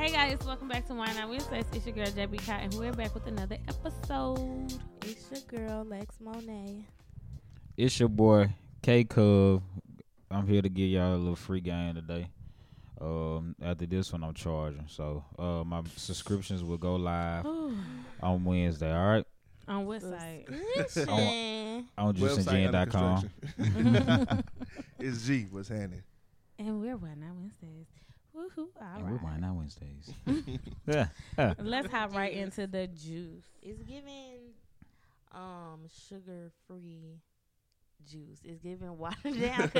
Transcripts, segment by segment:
Hey guys, welcome back to Wine Night Wednesdays. It's your girl JB Cott, and we're back with another episode. It's your girl Lex Monet. It's your boy K Cub. I'm here to give y'all a little free game today. Um, after this one, I'm charging. So uh, my subscriptions will go live on Wednesday. All right, On what side? Listen. on Website under juiceandgin.com. it's G. What's happening? And we're Wine Night Wednesdays. Woohoo! All And we're right. Wine Night Wednesdays. yeah, yeah. Let's hop right into the juice. It's giving um sugar free juice. It's giving watered down.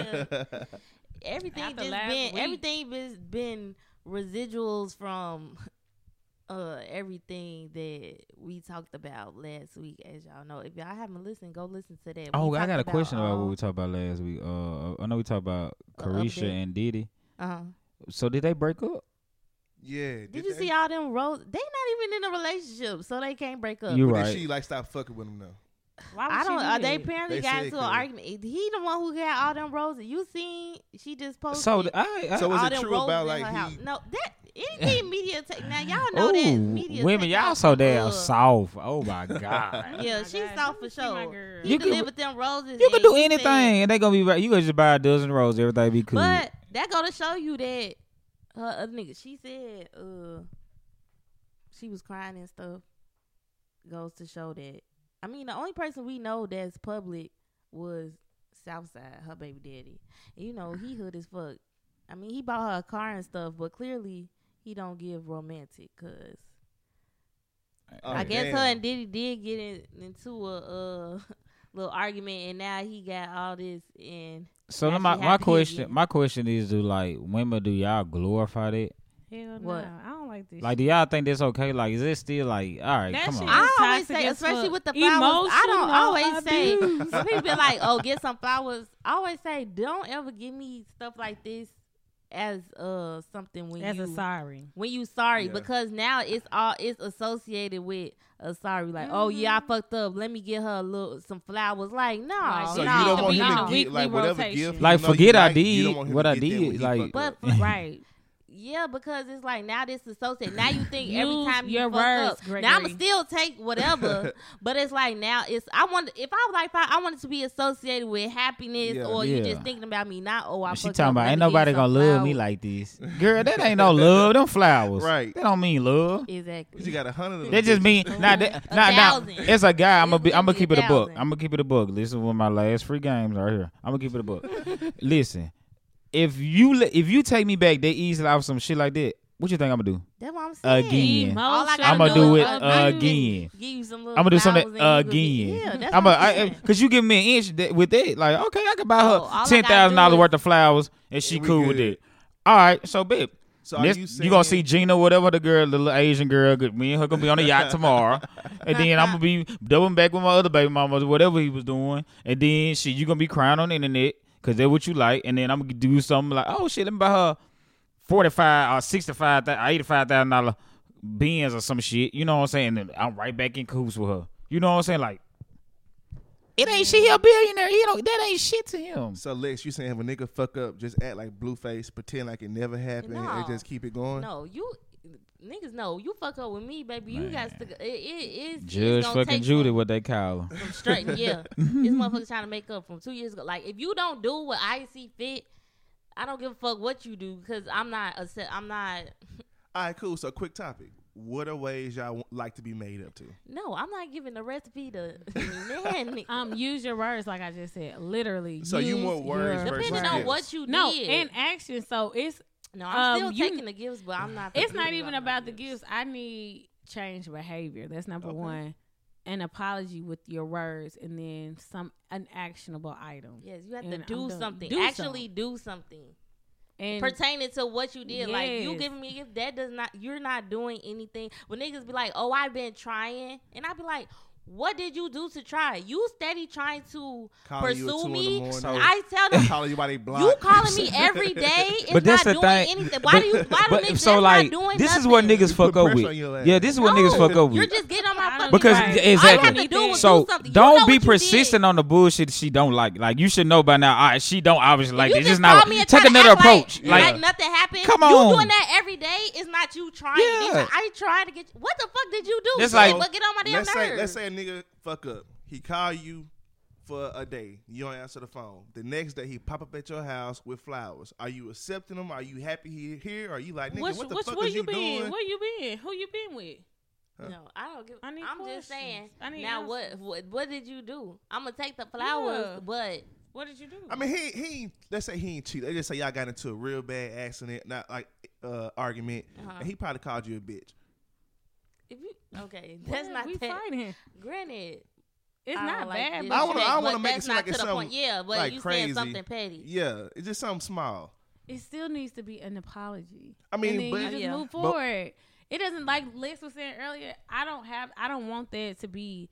everything After just been week. everything been been residuals from uh everything that we talked about last week. As y'all know, if y'all haven't listened, go listen to that. Oh, We I got talked a question about all- what we talked about last week. Uh, I know we talked about Uh, Caresha update. and Diddy. Uh-huh. So did they break up? Yeah. Did you see all them rose? They not even in a relationship, so they can't break up. You But right. then she like stop fucking with him now. Why would I don't. Uh, they apparently They got said into an could. argument. He the one who got all them roses. You seen? She just posted. So th- I, I, So was it true about like her house. he? No, that anything media take now. Y'all know that media. women, take y'all so damn uh, soft. Oh my god. Yeah, Oh she's God, soft for sure. girl. He You could- delivered them roses. You can do anything, said- and they gonna be right. You gonna just buy a dozen roses, everything be cool. But that go to show you that her other nigga. She said, uh, she was crying and stuff. Goes to show that. I mean, the only person we know that's public was Southside, her baby daddy. And you know, he hood as fuck. I mean, he bought her a car and stuff, but clearly he don't give romantic, cause Oh, I guess damn. her and Diddy did get in, into a uh, little argument, and now he got all this. And so my my happy question my question is do like women do y'all glorify that? Hell What? no, I don't like this. Like do y'all think that's okay? Like is it still like all right, That come on. I always toxic say, especially with the flowers, I don't Emotional always say. abuse. Some people be like, "Oh, get some flowers." I always say, "Don't ever give me stuff like this as uh something when As you a sorry. when you sorry Yeah. because now it's all it's associated with a sorry. Like, oh yeah, I fucked up. Let me get her a little some flowers. Like, no, Like, So no. you don't want be him on to a get weekly like whatever rotation. gift. you Like, know forget I you don't did want what I did, like- But for- right. Yeah, because it's like now this is associated. Now you think every time you your fuck words, up. Now I'm Gregory. still take whatever, but it's like now it's I want if I was like I want it to be associated with happiness Yeah. or you Yeah. just thinking about me not oh I she talking about ain't nobody gonna love me like this. Girl, that ain't no love. Them flowers. Right. That don't mean love. exactly. You got a hundred of them. That just mean now that A now, now it's a guy. I'm gonna be I'm gonna keep it a a book. I'm gonna keep it a book. This is one of my last free games right here. I'm gonna keep it a book. Listen, if you if you take me back that easily off some shit like that, what you think I'm gonna do? That's what I'm saying. Again. All I I'm gonna do, do it uplift again. Give you some little I'm gonna do something flowers and you could be- again. Yeah, that's I'm what a, I'm I, saying. cause you give me an inch that, with it. like okay, I can buy her Oh, all I ten thousand dollars worth of flowers, and she And we cool with it. All right, so babe, So are This- you, you, gonna see Gina, whatever the girl, the little Asian girl. Me and her gonna be on the yacht tomorrow, and then I'm gonna be doubling back with my other baby mamas, whatever he was doing, and then she you gonna be crying on the internet because they're what you like, and then I'm gonna do something like, oh shit, let me buy her forty five or uh, sixty five, uh, eighty five thousand dollar Benz or some shit. You know what I'm saying? And I'm right back in cahoots with her. You know what I'm saying? Like, it ain't she a billionaire. He don't. That ain't shit to him. So Lex, you saying if a nigga fuck up, just act like Blueface, pretend like it never happened, No. and just keep it going. No, you niggas know you fuck up with me, baby. You got to. It, it, it's Judge it's gonna fucking take Judy, From, what they call her. from straight, yeah. this motherfucker's trying to make up from two years ago. Like if you don't do what I see fit, I don't give a fuck what you do because I'm not. A, se- I'm not. All right, cool. So quick topic. What are ways y'all like to be made up to? No, I'm not giving the recipe to man. Um, use your words like I just said. Literally. So you use more words your versus Depending gifts. on what you No, did. in action. So it's no, I'm um, still you- taking the gifts, but I'm not. it's not even about the gifts. gifts. I need change behavior. That's number Okay. one. An apology with your words, and then some an actionable item. Yes, you have And to do something. Do Actually, do something. And pertaining to what you did. Like you Yes. giving me a gift, that does not. You're not doing anything. When niggas be like, "Oh, I've been trying," and I be like, What did you do to try? You steady trying to Calling pursue two in the me. So- I tell them calling you by they block. you calling me every day. It's But that's not the doing thing. anything. Why but, do you? Why do but niggas so like not doing this is what niggas fuck put up with. on your ass. Yeah, this is what No, niggas fuck up with. You're just getting on my fucking Because Right. exactly. All you have to do is So do don't know be persistent did. on the bullshit she don't like. Like you should know by now. All right, she don't obviously like you this. just Just not me take another approach. Like, Like, nothing happened. Come on, You on. doing that every day is not you trying. I ain't trying to get. You. What the fuck did you do? It's like- what get on my damn let's nerves? let's say a nigga fuck up. He call you for a day. You don't answer the phone. The next day he pop up at your house with flowers. Are you accepting them? Are you happy he here? Are you like nigga? Which, what the which, fuck where is you you been? doing? Where you been? Who you been with? No, I don't give. I need I'm just saying. I need now, answers. what, what what did you do? I'm gonna take the flowers, Yeah. but What did you do? I mean, he he. ain't- Let's say he ain't cheat. Let's just say y'all got into a real bad accident, not like uh argument, Uh-huh. and he probably called you a bitch. if you okay, that's Yeah, not we that. fighting. Granted, It's I not don't like bad. but I wanna- I wanna make it seem not like it's to the point. Yeah, but like, you crazy. saying something petty. Yeah, it's just something small. it still needs to be an apology. I mean, and then but- you just Yeah. move but- forward. it doesn't like Lex was saying earlier. I don't have. I don't want that to be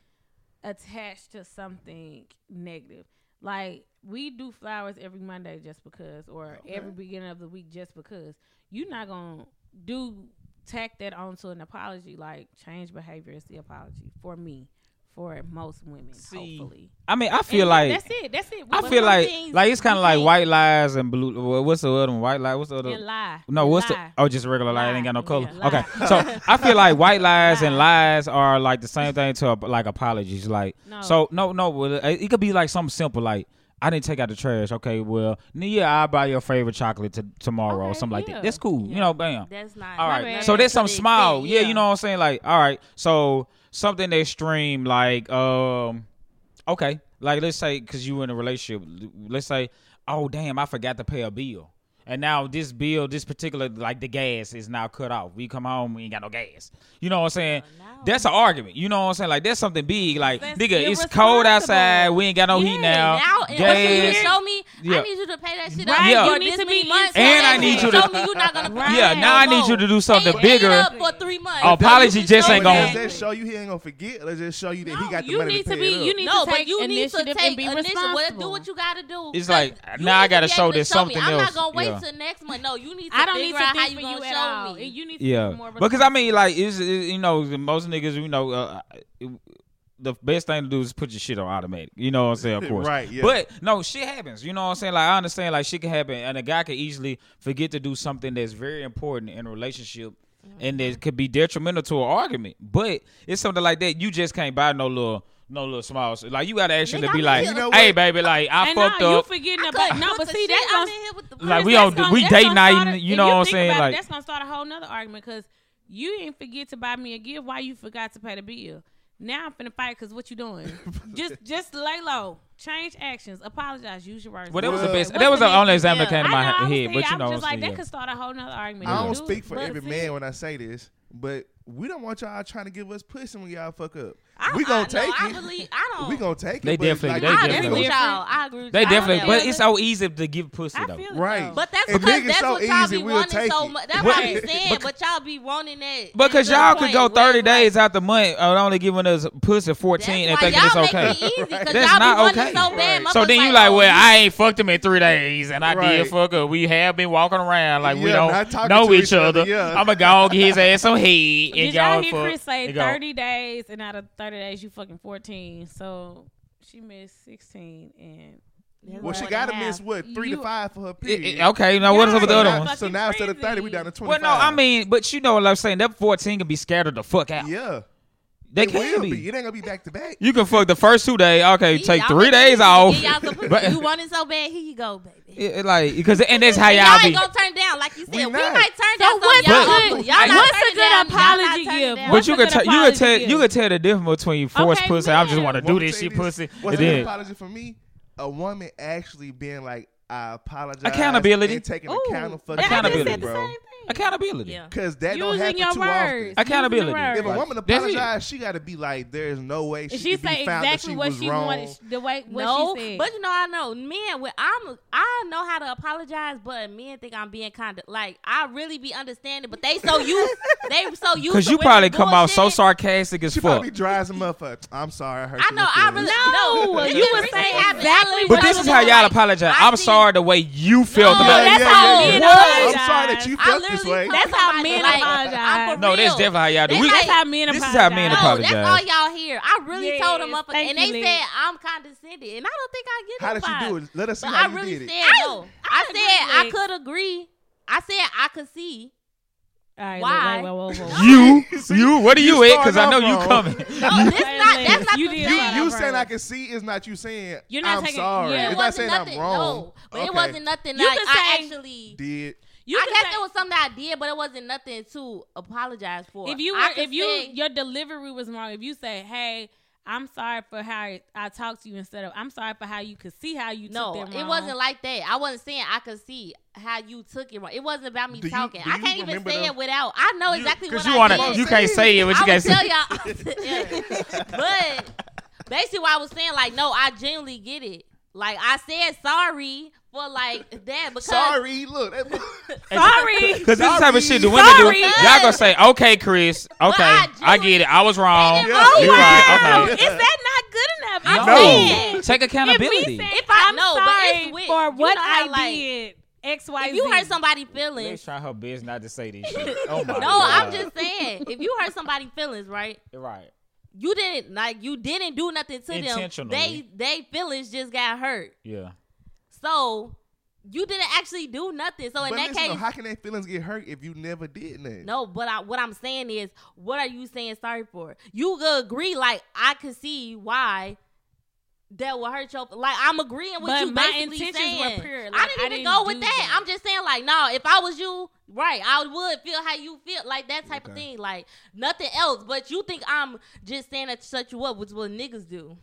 attached to something negative. Like we do flowers every Monday just because, or every beginning of the week just because. You're not gonna do tack that onto an apology. Like change behavior is the apology for me, for most women. See, hopefully, I mean, I feel yeah, like that's it. That's it. I feel like things like it's kind of like white lies and blue. What's the other one? White lie. What's the other? and lie. No, what's lie. the? Oh, just regular lie. It ain't got no color. Yeah, okay, so I feel like white lies and lies are like the same thing to like apologies. Like No. so, no, no. It it could be like something simple like. I didn't take out the trash. Okay, well, yeah, I'll buy your favorite chocolate to, tomorrow or Okay, something like that. That's cool. You know, bam. That's not. All bad. So there's some small. Yeah, you know what I'm saying? Like, all right. So something extreme, like, um, okay. Like, let's say, because you were in a relationship, let's say, oh, damn, I forgot to pay a bill. And now this bill, this particular, like the gas is now cut off. We come home, we ain't got no gas. You know what I'm saying? now- That's an argument. You know what I'm saying? Like, that's something big. Like, That's nigga, it's cold outside. We ain't got no heat now. Now, and what you need to gas. show me, Yeah. I need you to pay that shit Right, up Yeah. for you need to many be months. And I need you you to- show me you're not gonna Right. Yeah, no now I need you to do something Pay it bigger. up for three months. Oh, apology just show ain't gonna- Does that. that show you he ain't gonna forget? Or does it show you that he got the money need to to pay be. it up? You need No, to but you need to initiative take and be initiative. Well, responsible. do what you gotta do. It's like, now I gotta show able this show me. something I'm else. not gonna wait Yeah. till next month. No, you need to I don't need to out how you for gonna you show all. me. You need to Yeah, be more because I mean, like, it's, it, you know, most niggas, you know, uh, it- the best thing to do is put your shit on automatic. You know what I'm saying? Of course, Right, yeah. But no, shit happens. You know what I'm saying? Like, I understand, like, shit can happen, and a guy can easily forget to do something that's very important in a relationship. And that could be detrimental to an argument, but it's something like that. You just can't buy no little, no little small. Like you gotta actually Nigga, be I'm like, here. You know "Hey, what? baby, like I and fucked no, you up." forgetting about couldn't no, but see shit that's I'm gonna in here with the Like, Chris, we that's don't- gonna- we that's dating gonna night, start a- you if know what I'm think saying, about it, like- that's gonna start a whole nother argument because you didn't forget to buy me a gift. Why you forgot to pay the bill? Now I'm finna fight because what you doing? just just lay low, change actions, apologize, use your words. Well, that was the Well, best. what's That was the the only next- example that yeah. came to I my know, I was head. thinking- But you I know, was just like that could start a whole nother argument. I don't do speak for but every see, man when I say this, but we don't want y'all trying to give us pussy when y'all fuck up. I, we gonna no, take I it. believe I don't. We gonna take They it. but definitely- like, they I agree definitely- with y'all. I agree. With They y'all. definitely, but it's so easy to give pussy I though. feel it, Right. But that's If because that's so what y'all easy, be we'll wanting take so it. much. That's But- what I'm saying. but- But y'all be wanting that. Because y'all could go 30 it's like- days out the month and only giving us pussy 14 and That's thinking it's okay. Make it easy, 'cause That's not okay. So, bad, Right. So motherfuckers then you like, well, I ain't fucked him in three days, and I did fuck up. We have been walking around like we don't know each each other, other. I'm gonna go get his ass some head and Did y'all hear fuck. Chris say 30 days and out of 30 days you fucking 14? So she missed 16 and That's Well, she gotta miss what three You- to five for her It- period. it- okay, now what is up with the other yeah. one? So now instead of thirty, we down to twenty Well, no, I mean, but you know what I'm saying. That 14 can be scattered the fuck out. yeah, They it can will be. be. It ain't gonna be back to back. You can fuck the first two days. Okay, See, take three days off. Y'all. But- you want it so bad, here you go, baby. It- it like because and that's how y'all y'all be. ain't gonna turn down, like you said. We We, might turn down. So down what's a y'all good- Y'all I- not what's a good down, apology turning gift? But you What's a could tell you could tell you could tell the difference between forced Okay, pussy. I just want to do this to shit, pussy. What's and an apology for me? A woman actually being like, I apologize. Accountability. And taking Ooh, account for and I just Accountability. said the bro. Same thing. Accountability. Yeah. Because that don't Using happen your too words. often. Accountability. If a woman That's it. apologize, she got to be like, "There's no way she, And she could be say found that she what was she wrong." wanted, the way what no, she said. but you know I know men. When I'm, I know how to apologize, but men think I'm being kind of like I really be understanding, but they so used, they so used. Because to you women probably come out so bullshitting. sarcastic as She fuck. probably drives him up. For, I'm sorry, I hurt you I you. know. I really No, no. you would say happened. exactly I literally But what this was is how like, y'all apologize. I I'm see- sorry the way you felt No, about that's it. how men I'm apologize. sorry that you I felt this literally way. That's how men like, apologize. No, that's definitely how y'all do. They We, That's how men This is apologize. how men No, apologize. that's all y'all hear. I really Yes, told them up, thank and they Lee. said I'm condescending, and I don't think I get it. How did you do it? Let us see But how I you really did said it. no. I, I said I could agree. I said I could see. All right, Why? Wait, wait, wait, wait, wait. you, See, you, what are you you at? Because I know you coming. No, this not. That's not you the You, you saying I can see is not you saying You're not I'm taking- sorry. yeah. It it's not wasn't saying nothing. I'm wrong. No, but it wasn't nothing You like can I actually. Did You I guess say- it was something I did, but it wasn't nothing to apologize for. if you were, if you say- your delivery was wrong, if you say, "Hey, I'm sorry for how I, I talked to you," instead of "I'm sorry for how you could see how you no, took that it wrong." It wasn't like that. I wasn't saying I could see how you took it wrong. It wasn't about me Do talking. do I can't even say the- it without. I know You- exactly Because what you I want did. to, you can't say it, but you I can't say. tell y'all. Yeah. But basically, what I was saying, like, no, I genuinely get it. Like, I said sorry for like that because sorry. Look, that, Sorry. Because this type of shit the Sorry. women do. Y'all gonna say, okay, Chris. Okay, I I get it. I was wrong. didn't- You Oh, right. Okay. is that not good enough? I'm No, saying- take accountability. we say, If I- I'm but sorry it's with- for you what know how, I like, did, X, Y, if you Z. hurt somebody Let's feelings, try her best not to say this shit. Oh my no, God. I'm just saying, if you hurt somebody feelings, right? right. You didn't like you didn't do nothing to them. They they feelings just got hurt. Yeah. So you didn't actually do nothing. So in but that listen, case, how can their feelings get hurt if you never did nothing? no. But I, what I'm saying is, what are you saying sorry for? You could agree, like I could see why that will hurt your. Like I'm agreeing with But you. my basically intentions were saying. pure. I didn't I even didn't go with that. that. I'm just saying, like, no. If I was you, right, I would feel how you feel, like that type of thing, like nothing else. But you think I'm just saying that to shut you up, which is what niggas do.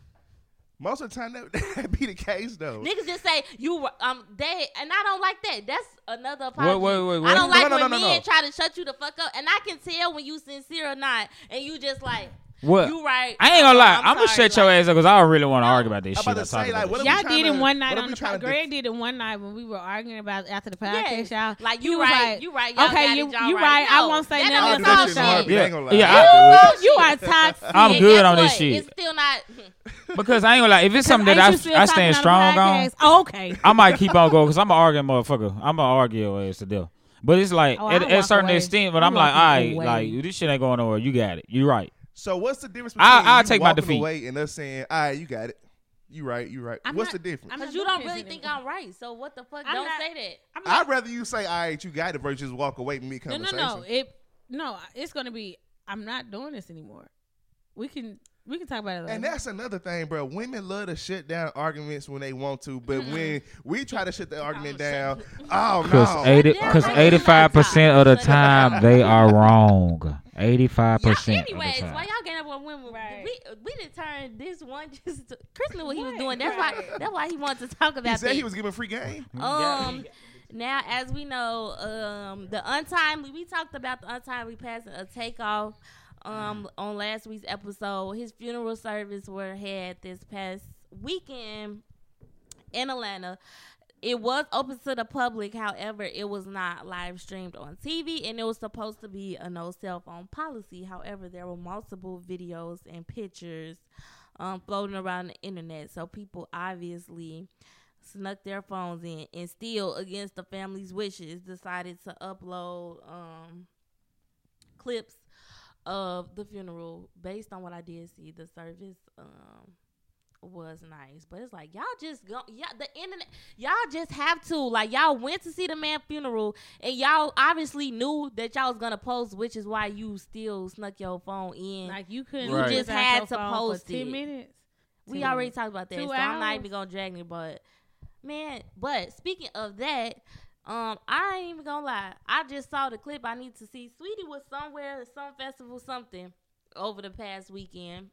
Most of the time, that, that be the case though. Niggas just say you were um they and I don't like that. That's another apology. wait, wait, I don't No, like no, no, when no, no, men no. try to shut you the fuck up, and I can tell when you sincere or not, and you just like What? you right. I ain't gonna uh, lie. I'm I'm, gonna sorry, shut your ass up because I don't really want to argue about this I'm shit. about to I say, talk like, about what Y'all we did it one night on the tryna podcast. Greg def- did it one night when we were arguing about after the Yes. podcast. Y'all, Like you, you right, like, you right. Y'all okay, you y'all right. right. I won't say nothing. don't That's all shit. shit in a heartbeat. Yeah. I ain't gonna lie. Yeah, I I- do it. You are toxic. I'm good on this shit. It's still not. because I ain't gonna lie. If it's something that I, Ain't you still I stand strong on. Oh, okay. I might keep on going because I'm an arguing motherfucker. I'm gonna argue your ass to death. But it's like Oh, at, at a certain away. extent. But I'm I'm like, all walking right, away. like this shit ain't going nowhere. You got it. You right. So what's the difference between I'll- I'll you take my walking defeat. away and us saying, "All right, you got it. You right. You right." I'm what's not- the difference? I'm Because you don't really think. I'm right. So what the fuck? I'm don't not- say that. I'm not- I'd rather you say, "All right, you got it," versus walk away from me No, no, conversation. no. It no. It's gonna be. I'm not doing this anymore. We can we can talk about it later. And that's another thing, bro. Women love to shut down arguments when they want to, but when we try to shut the argument down, oh Because no, eighty, because eighty five percent of the time they are wrong. Eighty-five percent. anyways, why y'all getting up on women? Right. We we didn't turn this one just. To, Chris knew what he was doing. That's why. That's why he wanted to talk about. he said this. he was giving a free game. Um, now as we know, um, the untimely. We talked about the untimely passing of Takeoff. Um, on last week's episode, his funeral service were had this past weekend in Atlanta. It was open to the public, however, it was not live streamed on TV, and it was supposed to be a no cell phone policy. However, there were multiple videos and pictures um, floating around the internet, so people obviously snuck their phones in and still against the family's wishes decided to upload um clips of the funeral based on what I did see the service um was nice but it's like y'all just go yeah the internet y'all just have to like y'all went to see the man funeral and y'all obviously knew that y'all was gonna post which is why you still snuck your phone in like you couldn't. Right. You just had to for post ten it. minutes. we already talked about that, Two so I'm not even gonna drag me, But man, but speaking of that, um, I ain't even gonna lie. I just saw the clip. I need to see. Saweetie was somewhere, at some festival, something over the past weekend,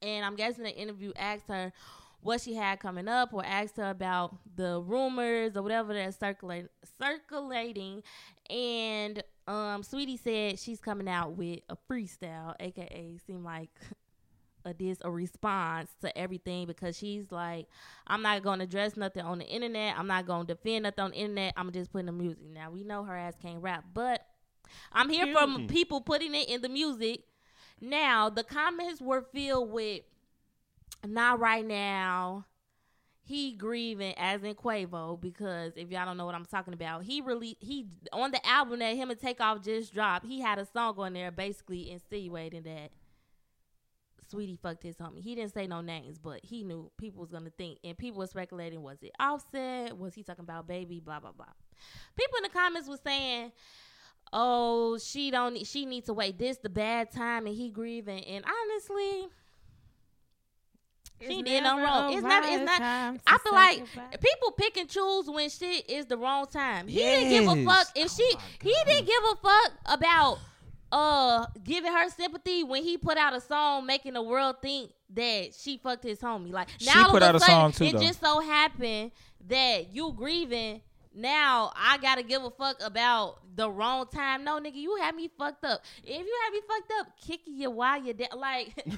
and I'm guessing the interview asked her what she had coming up, or asked her about the rumors or whatever that's circulating, circulating, and um, Saweetie said she's coming out with a freestyle, aka seem like a this a response to everything because she's like, I'm not gonna address nothing on the internet. I'm not gonna defend nothing on the internet. I'm just putting the music. Now we know her ass can't rap, but I'm here from people putting it in the music. Now the comments were filled with, not right now. He grieving as in Quavo because if y'all don't know what I'm talking about, he really he on the album that him and Takeoff just dropped, he had a song on there basically insinuating that Saweetie fucked his homie. He didn't say no names, but he knew people was gonna think, and people were speculating: was it Offset? Was he talking about Baby? Blah blah blah. People in the comments was saying, "Oh, she don't. Need, she needs to wait. This the bad time, and he grieving." And honestly, she did no wrong. It's never. It's not. I feel like people pick and choose when shit is the wrong time. He didn't give a fuck if oh she. Oh he didn't give a fuck about uh giving her sympathy when he put out a song making the world think that she fucked his homie. Like She now all put of out a sudden, song too, it though. just so happened that you grieving. Now I gotta give a fuck about the wrong time. No, nigga, you had me fucked up. If you had me fucked up, kicking you while you're dead, like you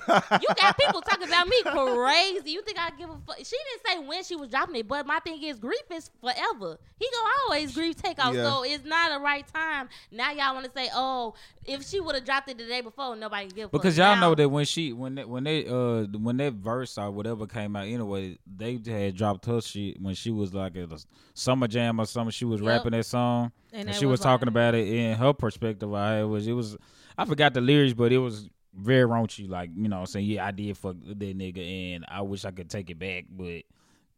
got people talking about me crazy. You think I give a fuck? She didn't say when she was dropping it, but my thing is grief is forever. He gonna always grief Takeoff. Yeah. So it's not a right time. Now y'all want to say, oh, if she would have dropped it the day before, nobody give a fuck. Because y'all Now- know that when she when that when they uh when that verse or whatever came out anyway, they had dropped her shit when she was like at a summer jam or something. She was Yep. rapping that song And and, she was, was talking like- about it in her perspective. I it was it was I forgot the lyrics, but it was very raunchy. Like you know, saying yeah, I did fuck that nigga, and I wish I could take it back, but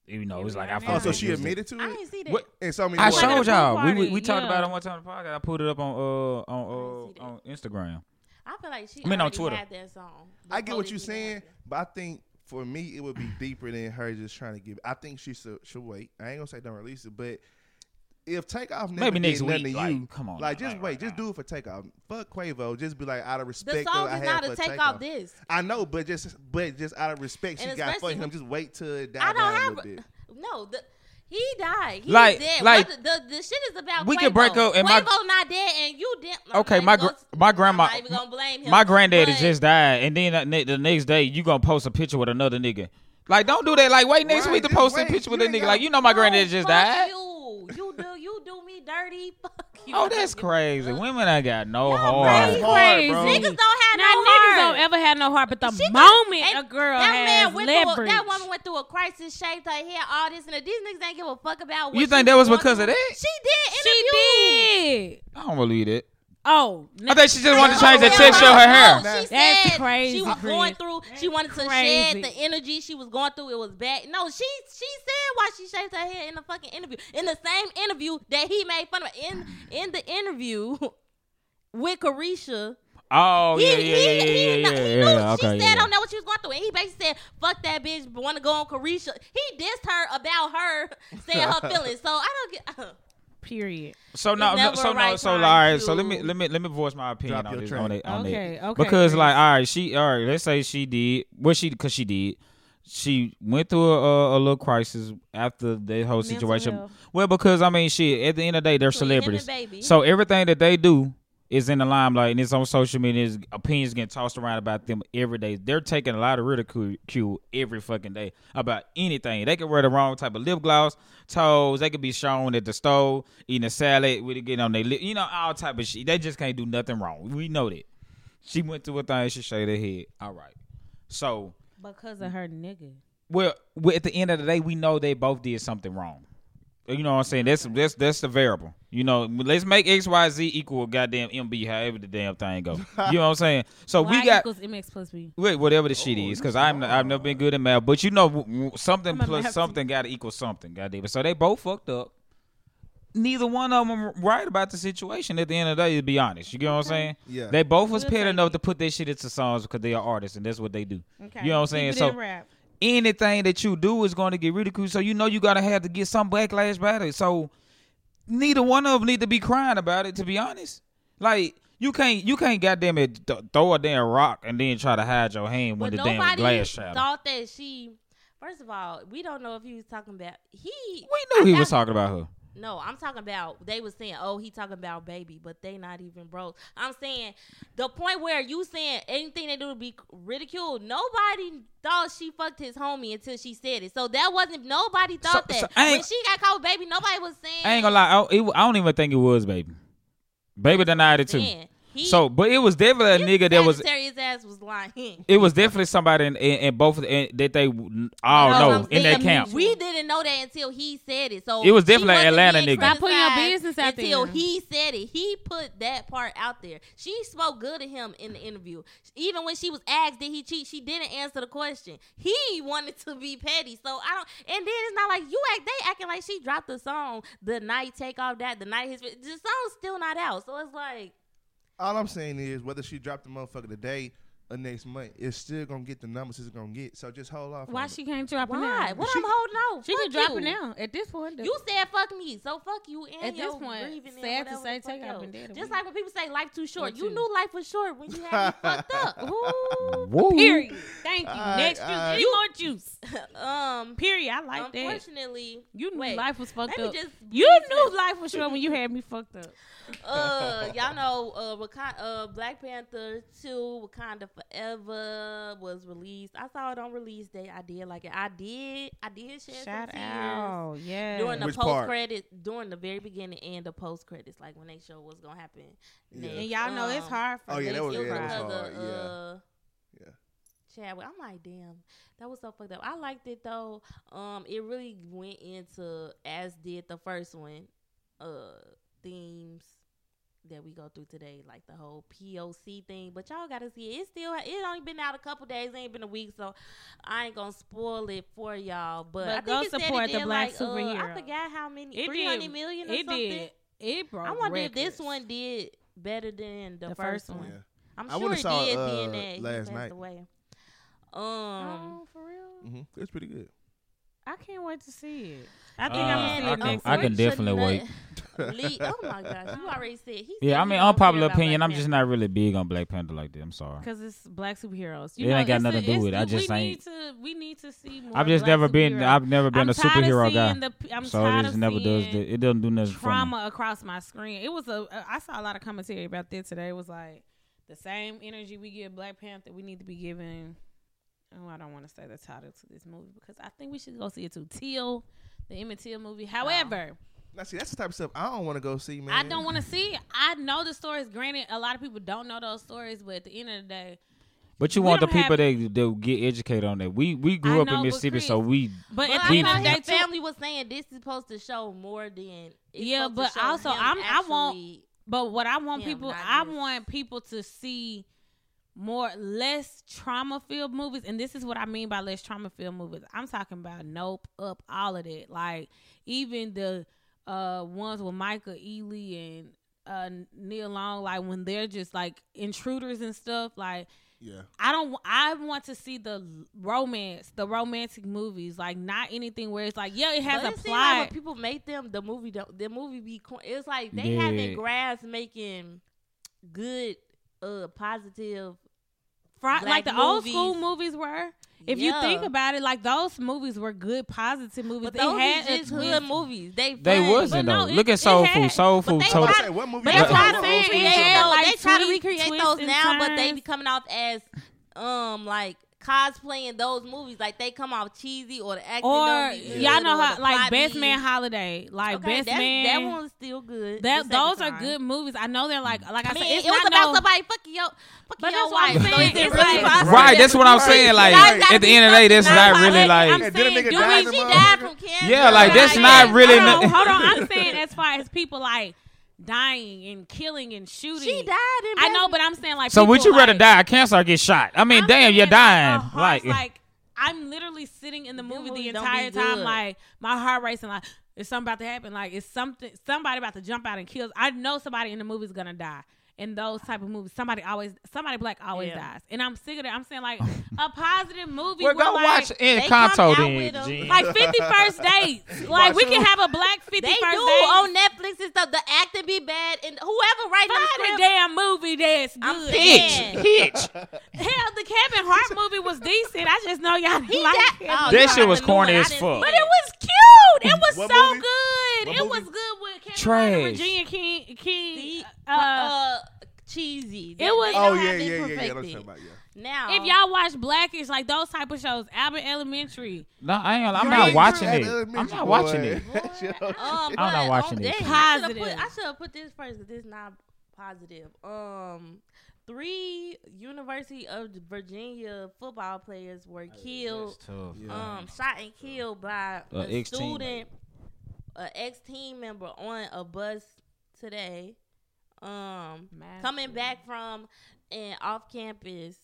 you know, it's like I. Oh, Oh, so she admitted to it. I it. didn't see that. What? And so. I words. showed showed y'all. party, We we, we talked about it one time on the podcast. I put it up on uh on uh on Instagram. I feel like she I mean, on already Twitter. had that song. I get what you're saying, happened. but I think for me it would be deeper than her just trying to give. I think she should, should wait. I ain't gonna say don't release it, but if Takeoff never Maybe did next nothing week, to like, you, come on like just like, wait, right just now. do it for Takeoff. Fuck Quavo, just be like out of respect. The respect. song that I is not a take off Takeoff. this. I know, but just but just out of respect she got for him, just wait till it die I don't a have little bit. no. The, he died. He's Like- dead. like- the, the the shit is about. We Quavo. can break up and my- Quavo not dead, and you did. I'm Okay, my gr- my grandma- I'm not even gonna blame him. My granddaddy but- just died, and then that the next day you gonna post a picture with another nigga. Like, don't do that. Like, wait next Right, week to just post a picture with You that nigga. Like, you know my No, granddaddy just fuck died. You, you do, you do me dirty. Fuck you. Oh, that's crazy. Women ain't got no Y'all heart. crazy. crazy. Niggas don't have no heart. Now niggas don't ever have no heart, but the She moment and a girl that has man went through a, that woman went through a crisis, shaved her hair, all this and that. These niggas ain't give a fuck about. What You think that was going because of that? She did. she did. I don't believe it. Oh, I think she just wanted to change the Yeah, texture of her hair. no, She That's said crazy, She was going Chris. through. She wanted to crazy. shed the energy she was going through. It was bad. No, she she said why she shaved her hair in the fucking interview. In the same interview that he made fun of. In in the interview with Caresha. Oh He, yeah, he, yeah, yeah, he, yeah, yeah, he knew yeah. she Okay, said yeah. on that what she was going through, and he basically said, "Fuck that bitch, want to go on Caresha." He dissed her about her saying her feelings. So I don't get. Uh-huh. Period. So no, no so a no, so all. So let me let me let me voice my opinion Drop on this train. on it on Okay, it. okay, Because like, all right, she all right. Let's say she did what she because she did. She went through a, a, a little crisis after the whole Mental situation. health. Well, because I mean, shit. At the end of the day, they're Between him and celebrities. Baby. So everything that they do is in the limelight and it's on social media. Opinions getting tossed around about them every day. They're taking a lot of ridicule every fucking day about anything. They could wear the wrong type of lip gloss, toes. They could be shown at the store eating a salad with it getting on their lip. You know, all type of shit. They just can't do nothing wrong. We know that. She went through a thing. She shaved her head. All right. So, Because of her nigga. well, at the end of the day, we know they both did something wrong. You know what I'm saying? That's that's that's the variable. You know, let's make X Y Z equal goddamn MB, however the damn thing go. You know what I'm saying? So Y we got equals MX plus B. wait, whatever the oh, shit is, because I'm I've never been good at math, but you know, w- w- something I'm plus something got to equal something. Goddamn it. So they both fucked up. Neither one of them right about the situation. At the end of the day, to be honest, you get what I'm saying? Yeah. They both was We'll petty enough to put their shit into songs because they are artists and that's what they do. Okay. You know what I'm Keep saying? it So in rap. Anything that you do is going to get ridiculed. So you know you gotta have to get some backlash about it. So neither one of them need to be crying about it. To be honest, like you can't you can't goddamn it th- throw a damn rock and then try to hide your hand when But the damn glass shattered. thought that she. First of all, we don't know if he was talking about he. We knew he I- was talking about her. No, I'm talking about they was saying, oh, he talking about baby, but they not even broke. I'm saying the point where you saying anything they do to be ridiculed. Nobody thought she fucked his homie until she said it. So that wasn't nobody thought So- that. so when she got called baby, nobody was saying. I ain't gonna lie. I, it, I don't even think it was baby. Baby denied it too. He, So, but it was definitely a nigga that was. Sagittarius ass was lying. It was definitely somebody in, in, in both of the, in, that they all No, know I'm in that saying camp. We didn't know that until he said it. So It was definitely wasn't Atlanta nigga. Stop putting your business out until there. he said it. He put that part out there. She spoke good of him in the interview. Even when she was asked did he cheat, she didn't answer the question. He wanted to be petty. So I don't. And then it's not like you act. They acting like she dropped the song the night Takeoff that the night his the song's still not out. So it's like. All I'm saying is whether she dropped the motherfucker today next month, it's still gonna get the numbers it's gonna get. So just hold off. Why on she can't drop it Why? now? What She- I'm holding out? She Fuck can drop it now. At this point, You said fuck me, so fuck you and At this your point, grieving and sad to whatever say, the fuck Takeoff else. been dead a Just week. like when people say life too short, you two. knew life was short when you had me fucked up. Ooh, Woo. period. Thank you. Alright, Next juice. alright. Any more juice? um, Period. I like that. unfortunately, You knew wait, life was fucked let me up. just You briefly- knew life was short when you had me fucked up. uh, y'all know, uh, Wakanda, uh, Black Panther Two, Wakanda Forever was released. I saw it on release day. I did like it. I did. I did shed Shout some tears. out. Yeah. During the Which post part? credits, during the very beginning and the post credits, like when they show what's gonna happen. Yeah. and y'all know it's Um, hard for Oh, yeah, that was- to yeah, that was hard, of yeah. uh, Yeah. Chadwick. I'm like, damn, that was so fucked up. I liked it though. Um, it really went into as did the first one, uh, themes that we go through today, like the whole POC thing. But y'all gotta see it. It's still it only been out a couple days, it ain't been a week, so I ain't gonna spoil it for y'all. But, But I think go support it the black like, uh, I forgot how many, It three hundred or It something. did. It broke I wonder if this one did better than the, The first, first one. Yeah. I'm I sure would've it saw did, uh, being that he last passed night. away. Um, Oh, for real? hmm It's pretty good. I can't wait to see it. I think Uh, I'm gonna see it can- next I can definitely wait. Lee, oh my gosh, you already said. He Yeah, I mean, don't care unpopular opinion. I'm just not really big on Black Panther like that. I'm sorry. Because it's black superheroes. It ain't got it's nothing to do with it. I just we ain't- Need to, we need to see more. I've just black never been. I've never been I'm a tired of superhero guy. seeing The, I'm So it just of never does. The, it doesn't do nothing for me. trauma across my screen. It was a. I saw a lot of commentary about that today. It was like the same energy we give Black Panther, we need to be giving. Oh, I don't want to say the title to this movie because I think we should go see it too. Till, the Emmett Till movie. Oh. However, Now, see, that's the type of stuff I don't want to go see, man. I don't want to see. I know the stories. Granted, a lot of people don't know those stories, but at the end of the day, But you We want the people that that get educated on that. We we grew I up know, in but Mississippi, so we but at I the end know of the day, family was saying this is supposed to show more than. Yeah, but also, I'm- I want- But what I want people, I just- want people to see more less trauma filled movies, and this is what I mean by less trauma filled movies. I'm talking about Nope, Up, all of that. Like even the uh ones with Michael Ealy and uh Nia Long, like when they're just like intruders and stuff. Like Yeah. I don't. I want to see the romance, the romantic movies, like not anything where it's like, yeah, it has but a it seem like when people make them, the movie don't. The movie be. cor- It's like they Yeah. haven't grasped making good, uh, positive. Fri- like black the old movies. school movies were. If you think about it, like those movies were good, positive movies. But they those had is a just twist. movies. They they wasn't But though. it- Look it at Soul had- Food. Soul Food they told tried- what movie? But That's they what try I'm to saying. recreate had, those. like, they try to recreate those now, but they be coming off as um like cosplaying those movies. Like they come off cheesy or the acting or don't be y'all know or how the like Best be- Man Holiday, like Okay, Best Man. That one's still good. that the second those are time. good movies. I know they're like like I, I mean, said, it's it was not about no, somebody fucking your fucking But your that's what wife. So is it It's really like- Right, that's what I'm saying. Like Y'all at the end of the day, fucking that's nice. not Like, really I'm like. And then saying, nigga do died we- in the She died from cancer. Yeah, like, that's Right. not really no- hold on. I'm saying as far as people like dying and killing and shooting. She died in. I know, but I'm saying like. So would people, you rather like, die of cancer or get shot? I mean, I'm damn, you're dying. Like, Like, I'm literally sitting in the movie the movies don't be entire time, good. like my heart racing, like is something about to happen? Like is something somebody about to jump out and kill? I know somebody in the movie is gonna die. In those type of movies, somebody always somebody black always Yeah. dies, and I'm sick of that. I'm saying like a positive movie. well, where, go like, watch they Encanto come out then. with 'em. Jen. like 50 first dates. Like we can have a black Fifty First They do dates. on Netflix and stuff. The acting be bad, and whoever writing the Find a script, damn movie that's I'm good. saying- Hitch, Hitch. Hell, the Kevin Hart movie was decent. I just know y'all didn't He like died- it. oh, That shit was about the new corny as fuck. But it was cute. It was What so movie? good. It What was movie? good with Kevin Trash. Hart and Virginia King. King. See, uh, uh, cheesy. it was- Oh yeah, yeah, yeah, yeah. That's perfected. what about. Yeah. Now, if y'all watch Blackish, like those type of shows, Abbott Elementary, No, I ain't. I'm Green not watching it. I'm not watching it. Um, I'm not watching this dang, shit. I should have Positive. put, I should have put this first because this not positive. Um, three University of Virginia football players were killed. Yeah. Um, shot and killed by A a ex-team. student, an ex team member on a bus today. Um, Mass coming back from an off campus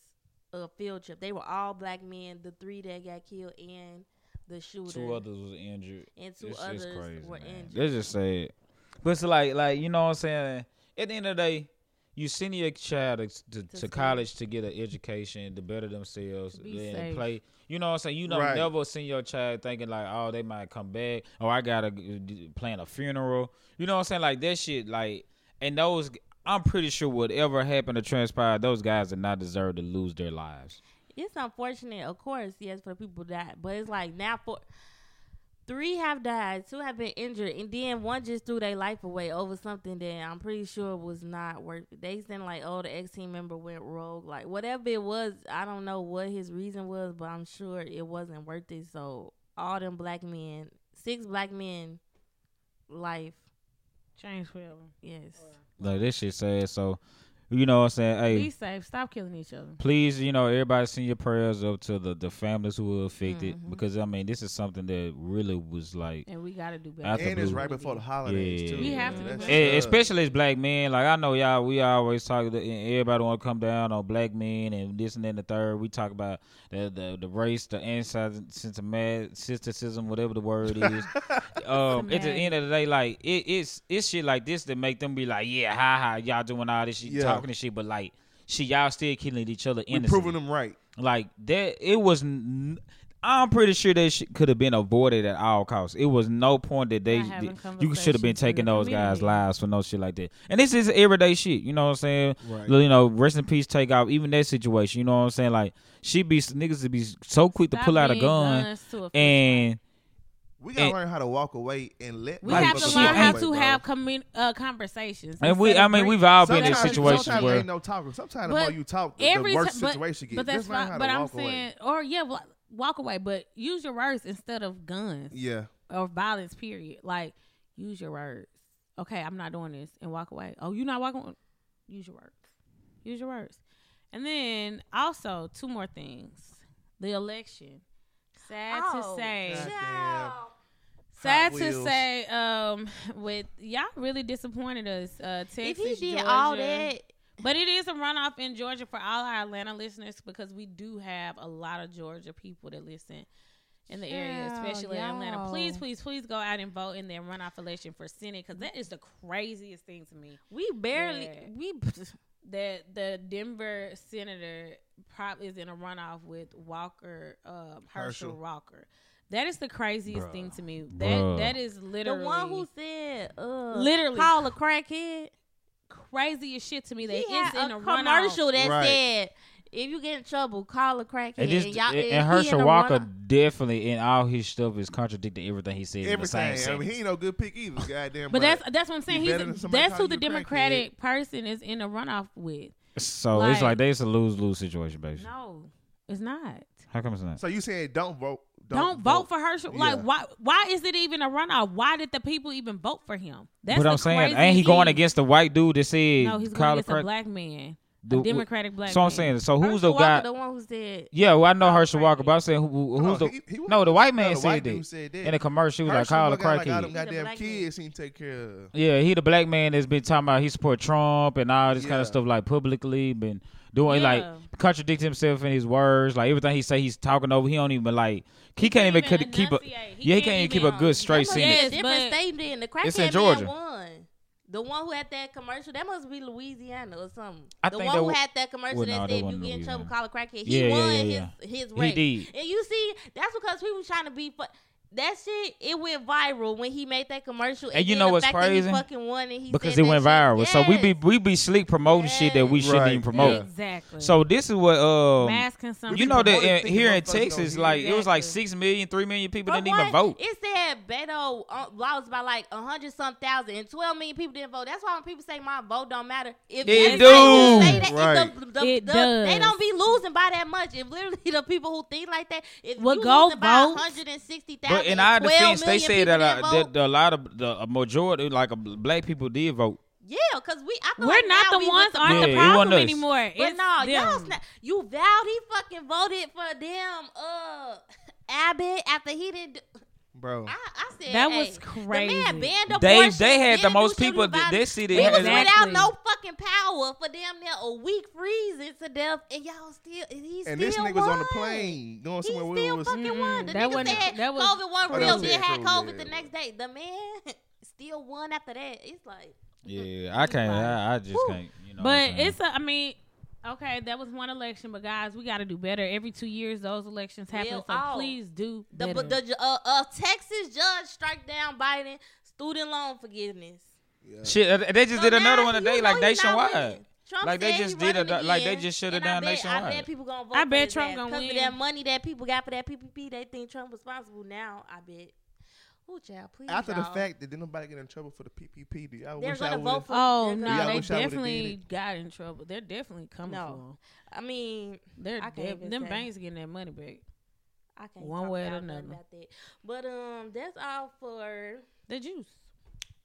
uh, field trip. They were all black men. The three that got killed and the shooter Two others was injured. and two It's, others crazy, were man. injured. They just say it. But it's like, like you know what I'm saying. At the end of the day, you send your child to, to, to college to get an education, to better themselves, To be and safe. play. You know what I'm saying. You don't Right. never send your child thinking like, oh, they might come back, or I gotta plan a funeral. You know what I'm saying? Like that shit. Like, and those, I'm pretty sure whatever happened to transpire, those guys did not deserve to lose their lives. it's unfortunate, of course, yes, for the people that, but it's like now for three have died, two have been injured, and then one just threw their life away over something that I'm pretty sure was not worth it. They said like, oh, the ex team member went rogue, like whatever it was. I don't know what his reason was, but I'm sure it wasn't worth it. So all them black men, six black men, life, change forever. yes. Like this shit sad. So, you know what I'm saying? Hey, Be safe. Stop killing each other. please, you know, everybody send your prayers up to the, the families who were affected Mhm. because I mean, this is something that really was like, And we got to do better. After And it's Blue. right before the holidays Yeah. too. We have to man. do better. eh, especially as black men. Like I know y'all, we always talk. To, and everybody want to come down on black men and this and then the third. We talk about the the, the race, the ancestors, whatever the word is. um, at the end of the day, like it, it's it's shit like this that make them be like, yeah, ha ha, y'all doing all this shit, Yeah. Talking this shit, but like. she y'all still killing each other we proving them right. Like that, it was. N- I'm pretty sure that could have been avoided at all costs. It was no point that they Not having you should have been taking the those guys' lives for no shit like that. And this is everyday shit. You know what I'm saying? Right. You know, rest in peace. Takeoff even that situation. You know what I'm saying? Like she be niggas to be so quick to pull out a gun guns to and We gotta And- learn how to walk away and let. We Like, have to learn how to have commun- uh, conversations. and we. I mean, break- we've all been in situations sometimes where ain't no talking. Sometimes the But more you talk, the, every the worse ti- the but- situation gets. But that's Just learn fine. But I'm walk away. saying, or yeah, wa- walk away. But use your words instead of guns Yeah. or violence. Period. Like use your words. Okay, I'm not doing this, and walk away. Oh, you're not walking? Use your words. Use your words. And then also two more things. The election. Sad Oh, to say. God. child. Sad to Wheels. say, um, with y'all really disappointed us. Uh, Texas, If he did Georgia. all that, but it is a runoff in Georgia for all our Atlanta listeners because we do have a lot of Georgia people that listen in the area, especially in Atlanta. y'all. Please, please, please go out and vote in their runoff election for Senate because that is the craziest thing to me. we barely Yeah. we. That the Denver senator probably is in a runoff with Walker, Herschel, Herschel. Walker. That is the craziest Bruh. thing to me. That Bruh. that is literally The one who said, uh, Literally. call a crackhead. Craziest shit to me. That He it's had in a a, commercial runoff. that Right. said, "If you get in trouble, call a crackhead." and, this, y'all- and, and Herschel a Walker definitely in all his stuff is contradicting everything he says in the same Everything. I mean, he ain't no good pick either. Goddamn. But that's that's what I'm saying. He's better than somebody that's who the Democratic person is in a runoff with. so it's like- like they it's a lose lose situation, basically. No, it's not. How come it's not? So you saying don't vote? Don't, vote for Herschel. Yeah. Like why? Why is it even a runoff? Why did the people even vote for him? That's but the I'm saying, ain't he going against the white dude that said No, he's going call against the a black man, the- Democratic black. Man. So I'm man. saying, so who's Herschel the guy? Walker, the one who said, Yeah, well, I know Call Herschel. Walker, but I'm saying who, who- who's the? he, he was- no, the white man no, the said white that said that. in a commercial. He was like, Herschel call the got like all crackhead. them goddamn black man. kids he take care of. Yeah, he the black man that's been talking about he support Trump and all this kind of stuff like publicly, been doing Yeah. like contradict himself in his words, like everything he say he's talking over. He don't even like he can't even even keep a. He yeah he can't can't even keep even, a good straight that must be sentence. Yes, a different state than the crackhead It's in Georgia. won. The one who had that commercial, that must be Louisiana or something. I the think one who wa- had that commercial well, that no, that said if you get in trouble, Louisiana. call a crackhead. He Yeah, yeah, won yeah, his his He race. did. And you see, that's because people trying to be. Fu- that shit, it went viral when he made that commercial. And you know what's fact he crazy? fucking won and he because said it went that viral. shit. So we be we be slick promoting shit that we shouldn't Right. even promote. exactly. So this is what um mass consumption. you know that in, here in Texas, hear. like it was like six million, three million people But didn't even vote. It said that Beto uh, lost by like a hundred some thousand and 12 million people didn't vote. That's why when people say my vote don't matter, if It if do. they that, if Right. the, the, It the- does. they don't be losing by that much. If literally the people who think like that, if Well, you go losing by vote. 160,000, But in our defense, they million said that, uh, didn't that a lot of the a majority, like a, black people, did vote. yeah, because we I feel We're like not the we ones with the aren't Yeah, the problem wasn't anymore. But It's no, them. y'all snap. You vowed he fucking voted for them uh Abbott after he didn't. do- bro. I, I said That hey, was crazy. The man banned They abortion. they had the most do people. shooting That, violence. that city We was Exactly. without no fucking power for damn near a week freezing to death, and y'all still and he and still this nigga was on the plane going He still we was. fucking won. Mm, The that nigga said that was- COVID wasn't Oh, real. was Then had Ted COVID Cruz, the next day. The man still won after that. It's like Yeah, I can't. I, I just Whew. can't. You know. But it's a, I mean, okay, that was one election, but guys, we got to do better. Every two years, those elections happen. Real so out. please do the better. the ju- uh, uh Texas judge strike down Biden student loan forgiveness. Yeah. shit. uh, They just So did another one today, like nationwide. Trump Like, they just did running a- like, they just should have done down I bet, I bet people gonna vote I bet Trump ass. gonna 'Cause win. of that money that people got for that PPP. They think Trump responsible now. I bet. Ooh, child, please. After the y'all. fact that didn't nobody get in trouble for the PPP, do y'all They're wish I gonna would vote for. oh no, gonna- Yeah, I they wish I would've did definitely got in trouble. They're definitely coming No. for them. I mean, They're I can't def- even them say. banks getting that money back. I can't One talk way or about nothing another. about that. But um, that's all for The juice.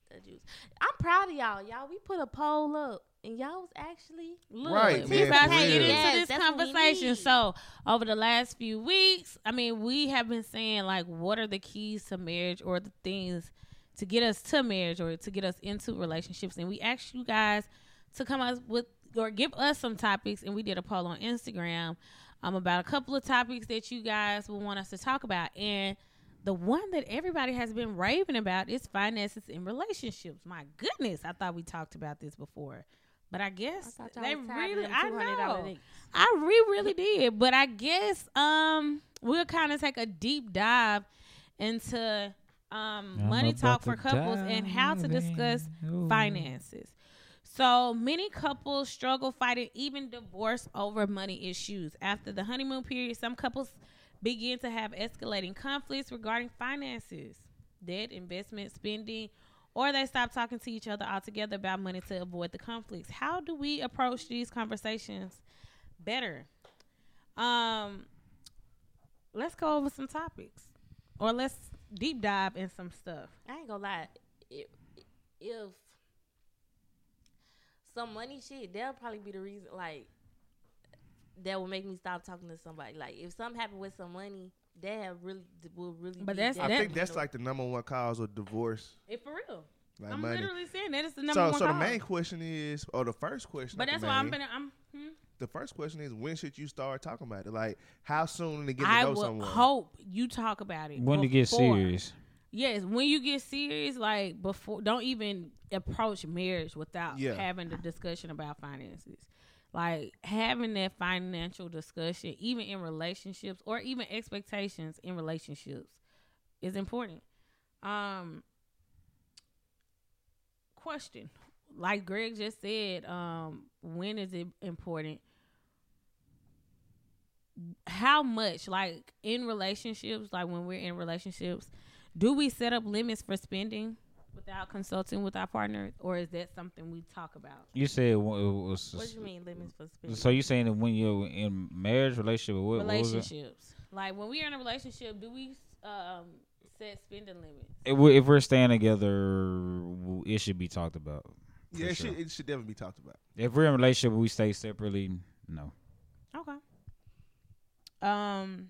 the juice. I'm proud of y'all. Y'all, we put a poll up, and y'all was actually Look, Right, we man, about to get into Yes, this that's what we conversation. So, over the last few weeks, I mean, we have been saying like, what are the keys to marriage, or the things to get us to marriage, or to get us into relationships? And we asked you guys to come up with or give us some topics, and we did a poll on Instagram um about a couple of topics that you guys will want us to talk about, and the one that everybody has been raving about is finances in relationships. My goodness, I thought we talked about this before. But I I guess thought y'all they was tired of really I $200 know. I re- really did. But I guess um we'll kind of take a deep dive into um I'm money talk for couples and how to discuss. Ooh. finances. So many couples struggle fighting even divorce over money issues. After the honeymoon period, some couples begin to have escalating conflicts regarding finances, debt, investment, spending, or they stop talking to each other altogether about money to avoid the conflicts. How do we approach these conversations better? Um let's go over some topics. Or let's deep dive in some stuff. I ain't gonna lie. If, if some money shit, that'll probably be the reason. Like that will make me stop talking to somebody. Like if something happened with some money, that have really will really. But be that's- I that- think that's like the number one cause of divorce, It for real. like I'm money. literally saying that is the number So, one so the main question is, or the first question, But that's the why I'm main, gonna. I'm. Hmm? The first question is, when should you start talking about it? Like, how soon to get to I know would someone? hope you talk about it when to get serious. Yes, when you get serious, like before, don't even approach marriage without Yeah. having the discussion about finances. Like having that financial discussion, even in relationships or even expectations in relationships, is important. Um, question, like Greg just said, um, when is it important? How much, like in relationships, like when we're in relationships, do we set up limits for spending without consulting with our partner, or is that something we talk about? You said wh- it was, What do you mean limits for spending? so you saying that when you're in marriage relationship, what, what was relationships, like when we're in a relationship, do we um, set spending limits? If we're, if we're staying together, it should be talked about. yeah, it sure. should, it should definitely be talked about. If we're in a relationship, we stay separately. No. Okay. Um.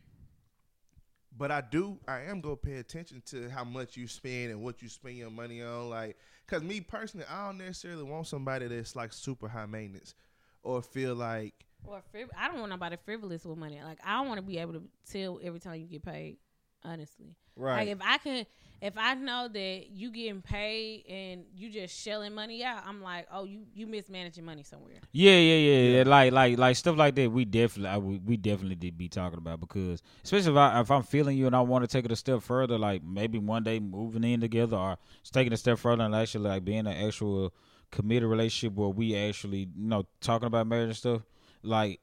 But I do, I am gonna pay attention to how much you spend and what you spend your money on. Like, cause me personally, I don't necessarily want somebody that's like super high maintenance or feel like Or friv- I don't want nobody frivolous with money. Like I don't want to be able to tell every time you get paid. Honestly, right. like if I can, if I know that you getting paid and you just shelling money out, I'm like, oh, you you mismanaging money somewhere. Yeah, yeah, yeah, yeah. Like, like, like stuff like that. We definitely, I, we, we definitely did be talking about because, especially if I, if I'm feeling you and I want to take it a step further, like maybe one day moving in together or just taking a step further and actually like being an actual committed relationship where we actually, you know, talking about marriage and stuff. Like,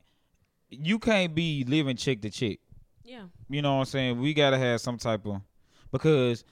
you can't be living check to check. Yeah. You know what I'm saying? We gotta have some type of because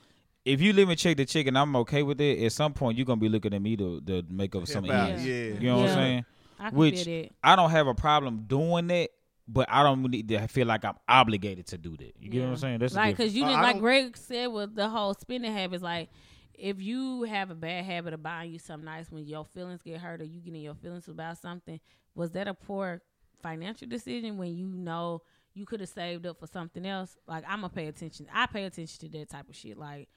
if you live and check the chick and I'm okay with it, at some point you're gonna be looking at me to, to make up some About- ends. Yeah. yeah. You know what I'm saying? I Which feel. I don't have a problem doing that, but I don't need to feel like I'm obligated to do that. You get what I'm saying? That's the like because you Uh, didn't I like Greg said with the whole spending habits. Like if you have a bad habit of buying you something nice when your feelings get hurt or you getting your feelings about something, was that a poor financial decision when you know you could have saved up for something else? Like I'm gonna pay attention. I pay attention to that type of shit. Like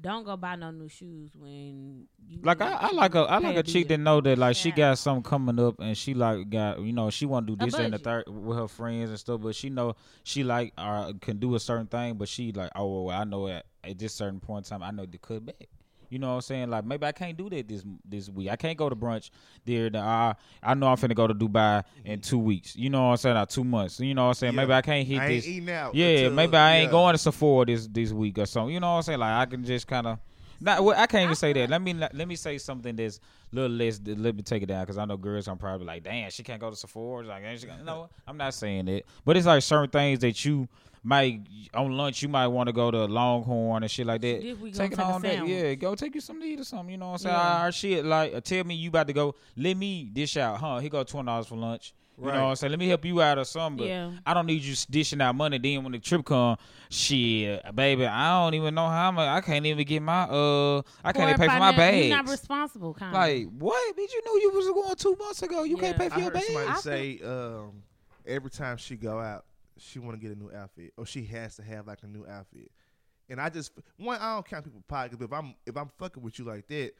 don't go buy no new shoes when you Like I, I like a I like a bill. chick that know that like she got something coming up and she like got you know she want to do this and the third with her friends and stuff, but she know she like uh, can do a certain thing, but she like oh well, I know at, at this certain point in time I know to cut back. You know what I'm saying? Like maybe I can't do that this this week. I can't go to brunch there. The, uh, I know I'm finna go to Dubai in two weeks. You know what I'm saying? Or two months. You know what I'm saying? Yeah. Maybe I can't hit I ain't this. eating out. Yeah, until- maybe I ain't yeah. going to Sephora this this week or something. You know what I'm saying? Like I can just kind of. Not, well, I can't even say that. Let me let me say something that's a little less. Let me take it down because I know girls. I'm probably like, damn, she can't go to Sephora. Like, no, I'm not saying that. But it's like certain things that you might on lunch. You might want to go to Longhorn and shit like that. This week Take it take on that. Yeah, go take you some to eat or something. You know what I'm saying? Yeah. Our shit like uh, tell me you about to go. Let me dish out, huh? He got twenty dollars for lunch. You Right. know what I'm saying? Let me help you out or something. But Yeah. I don't need you dishing out money. Then when the trip come, shit, baby, I don't even know how much. I can't even get my uh, I can't even pay for my finan- bags. You're not responsible, kind like what? Bitch, you knew you was going two months ago. You can't pay for I your heard bags. somebody I say um, every time she go out, she want to get a new outfit, or she has to have like a new outfit. And I just one, I don't count people pockets, but if I'm if I'm fucking with you like that,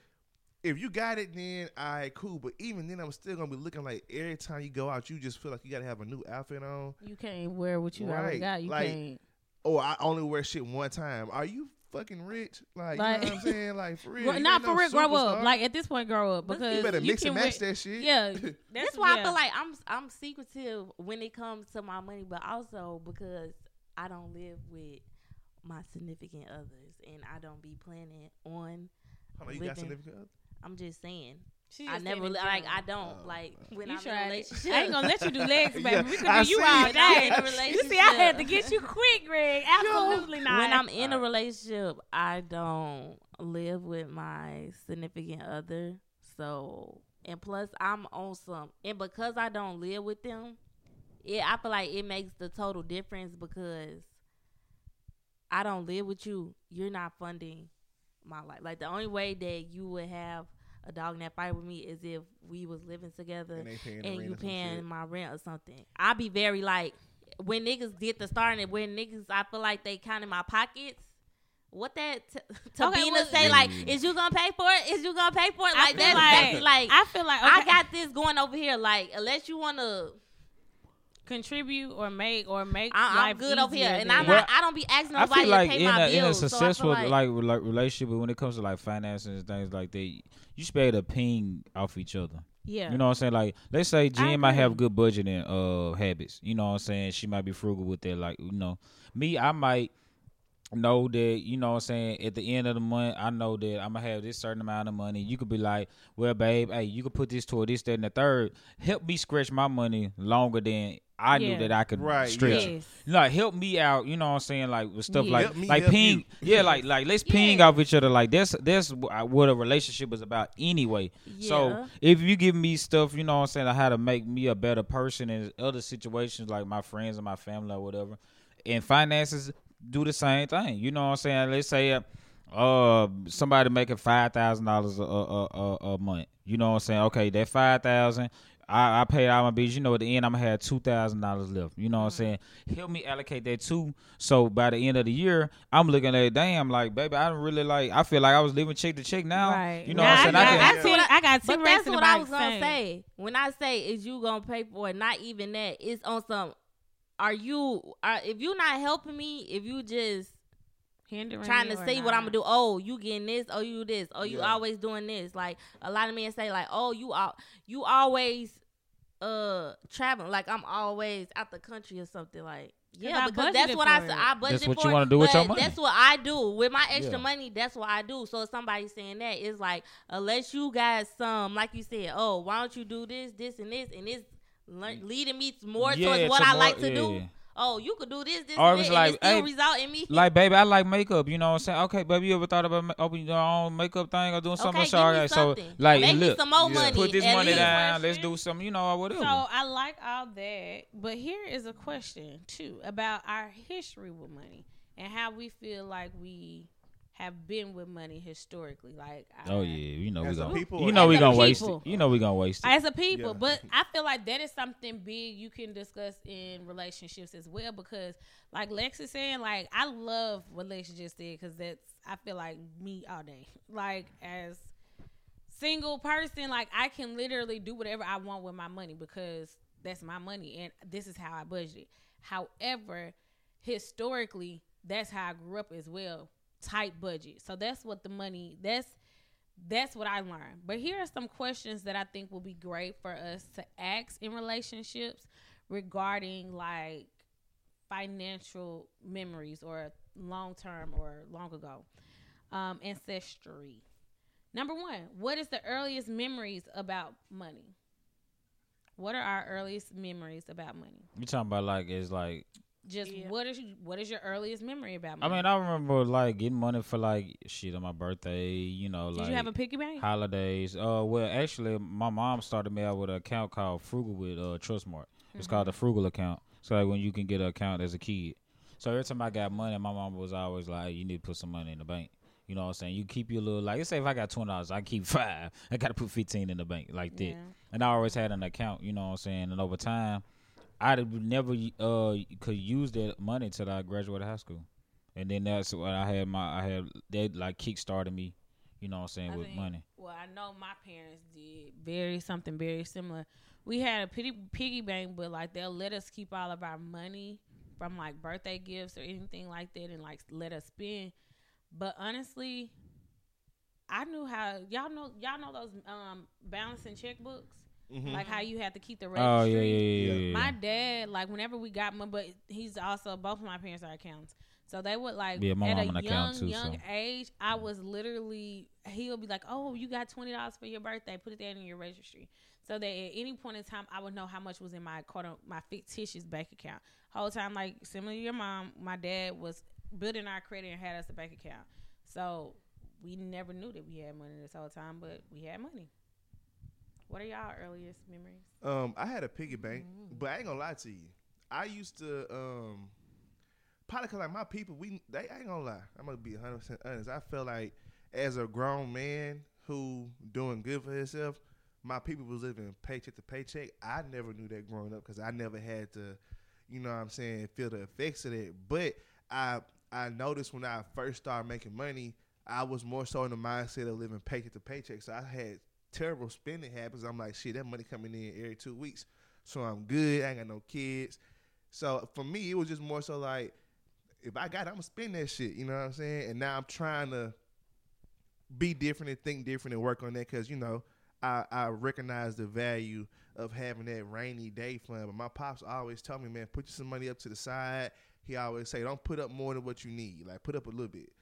if you got it, then I right, cool. But even then, I'm still gonna be looking like every time you go out, you just feel like you gotta have a new outfit on. You can't wear what you already got. You Like, can't. Or I only wear shit one time. Are you fucking rich? Like, Like- you know what I'm saying? Like for real. Not ain't no for real. Grow up. Like at this point, grow up because you better mix can and match wear- that shit. Yeah, That's, why I feel like I'm I'm secretive when it comes to my money, but also because I don't live with my significant others, and I don't be planning on. Hold on, you got significant other? I'm just saying. She I never li- like. I don't Oh, like when You I'm in a relationship. I ain't gonna let you do legs, baby. Yeah, we could I do you see all day. I'm You see, I had to get you quick, Greg. Absolutely not. when I'm in a relationship, I don't live with my significant other. So, and plus, I'm on some, and because I don't live with them, it I feel like it makes the total difference because I don't live with you. You're not funding my life. Like the only way that you would have a dog in that fight with me is if we was living together And paying and you paying my rent or something. I'll be very like when niggas did the starting and when niggas I feel like they counted my pockets. What that t- to Okay, be well, say like is you gonna pay for it? Is you gonna pay for it? Like feel that's, like, that's like I feel like I got this going over here. Like unless you wanna, contribute or make or make. I, I'm life good over here, and I'm Well, not. I don't be asking I nobody feel like to pay in my a, in a bills. so I feel successful like, like, like relationship, but when it comes to like finances and things like that, you should be able to ping off each other. yeah. You know what I'm saying? Like, let's say Jen might have good budgeting uh habits. You know what I'm saying? She might be frugal with that. Like, you know, me, I might know that, you know what I'm saying, at the end of the month, I know that I'm gonna have this certain amount of money. You could be like, Well, babe, hey, you could put this toward this, that, and the third. Help me stretch my money longer than I knew that I could Right, stretch. Yes. Like help me out, you know what I'm saying, like with stuff Yeah. like me like ping, you. yeah, like like let's ping off each other. Like that's that's uh, what a relationship is about anyway. So if you give me stuff, you know what I'm saying, on how to make me a better person in other situations like my friends and my family or whatever, and finances do the same thing. You know what I'm saying? Let's say uh, uh somebody making five thousand dollars a a a a month. You know what I'm saying? Okay, that five thousand. I, I paid all my bills. You know, at the end, I'm gonna have two thousand dollars left. You know what I'm saying? Help me allocate that too. So by the end of the year, I'm looking at damn, like baby, I don't really like. I feel like I was living check to check now. Right. You know Nah, what I'm saying? I, I got, can- I, ten- I got ten But that's what I bank was gonna saved. say. When I say is you gonna pay for it, not even that. It's on some. Are you? Are if you're not helping me? If you just Hindering trying to or see what. I'm gonna do. Oh, you getting this? Oh, you this? Oh, you Yeah. always doing this? Like a lot of men say, like, oh, you all you always uh traveling. Like I'm always out the country or something. Like yeah, because that's what I for said. it. I budgeted That's what for you wanna do with your money. That's what I do with my extra Yeah. money. That's what I do. So if somebody's saying that, it's like unless you got some, like you said, oh, why don't you do this, this, and this, and it's le- leading me more Yeah, towards what to I more- like to yeah, do. oh, you could do this, this, Or and, it's that, like, and it still hey, result in me. Like, baby, I like makeup. You know what I'm saying? Okay, baby, you ever thought about opening your own makeup thing or doing something? okay, So, give me alright, so something. like, Make me look, some more Yeah. money. put this money least. down. Let's do something. You know, or whatever. So I like all that, but here is a question too about our history with money and how we feel like we have been with money historically. Like, oh our- yeah, you know we As a gonna, people you know we a gonna waste it. You know we gonna waste it. as a people. Yeah. But I feel like that is something big you can discuss in relationships as well because, like Lex is saying, like I love what Lex just said because that's I feel like me all day. Like as single person, like I can literally do whatever I want with my money because that's my money and this is how I budget. However, historically, that's how I grew up as well. Tight budget. So that's what the money that's that's what I learned. But here are some questions that I think will be great for us to ask in relationships regarding like financial memories or long term or long ago. Um, ancestry. Number one, what is the earliest memories about money? What are our earliest memories about money? You talking about like it's like Just Yeah. what is what is your earliest memory about me? I mean I remember like getting money for like shit on my birthday. You know, Did like you have a piggy bank? holidays. Uh, well, actually, my mom started me out with an account called Frugal with uh Trustmark. It's called the Mm-hmm. Frugal account. So like when you can get an account as a kid. So every time I got money, my mom was always like, "You need to put some money in the bank." You know what I'm saying? You keep your little like. Let's say if I got twenty dollars, I keep five. I got to put fifteen in the bank like that. Yeah. And I always had an account. You know what I'm saying? And over time, I never uh could use that money until I graduated high school. And then that's what I had my I had they like kick started me. You know what I'm saying I with think- money. Well, I know my parents did very something very similar. We had a piggy, piggy bank, but like they'll let us keep all of our money from like birthday gifts or anything like that, and like let us spend. But honestly, I knew how y'all know y'all know those um balancing checkbooks, Mhm. like how you have to keep the registry. Oh yeah, yeah, yeah, yeah. yeah. My dad, like whenever we got money, but he's also both of my parents are accountants. So they would like Yeah, my at mom a an young, too, young so. age. I was literally he'll be like, "Oh, you got twenty dollars for your birthday. Put it there in your registry." So that at any point in time, I would know how much was in my quote my fictitious bank account. Whole time, like similar to your mom, my dad was building our credit and had us a bank account. So we never knew that we had money this whole time, but we had money. What are y'all earliest memories? Um, I had a piggy bank, Mm. but I ain't gonna lie to you. I used to um, probably cause like my people, we they I ain't gonna lie. I'm gonna be 100 percent honest. I felt like as a grown man who doing good for himself, my people was living paycheck to paycheck. I never knew that growing up because I never had to, you know, what I'm saying, feel the effects of that. But I I noticed when I first started making money, I was more so in the mindset of living paycheck to paycheck. So I had terrible spending habits. I'm like, shit, that money coming in every two weeks, so I'm good. I ain't got no kids. So for me, it was just more so like, if I got, it, I'm gonna spend that shit. You know what I'm saying? And now I'm trying to be different and think different and work on that because you know I I recognize the value of having that rainy day fund. But my pops always tell me, man, put some money up to the side. He always say, don't put up more than what you need. Like put up a little bit.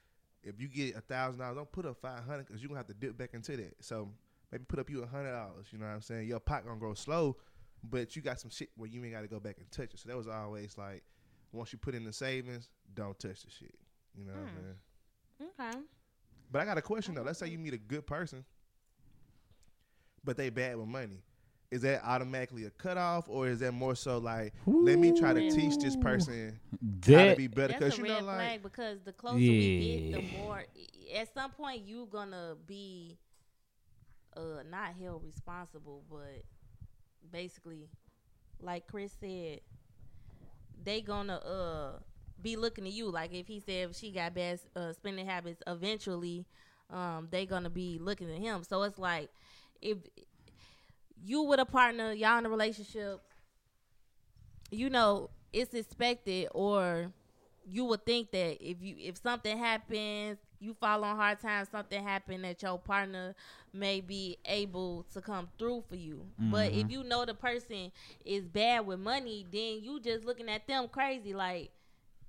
If you get a thousand dollars, don't put up five hundred because you're gonna have to dip back into that. So maybe put up you a hundred dollars. You know what I'm saying? Your pot gonna grow slow, but you got some shit where you ain't got to go back and touch it. So that was always like, once you put in the savings, don't touch the shit. You know what Hmm. I mean? Okay. But I got a question though. Let's say you meet a good person, but they bad with money. Is that automatically a cutoff, or is that more so like, let me try to teach this person how to be better? Because you red know, like, flag because the closer we get, the more. At some point, you gonna be, uh, not held responsible, but basically, like Chris said, they gonna uh be looking at you. Like if he said she got bad uh, spending habits, eventually, um, they gonna be looking at him. So it's like if you with a partner, y'all in a relationship, you know it's expected or you would think that if you if something happens you fall on hard times something happened that your partner may be able to come through for you but if mm-hmm. you know the person is bad with money then you just looking at them crazy like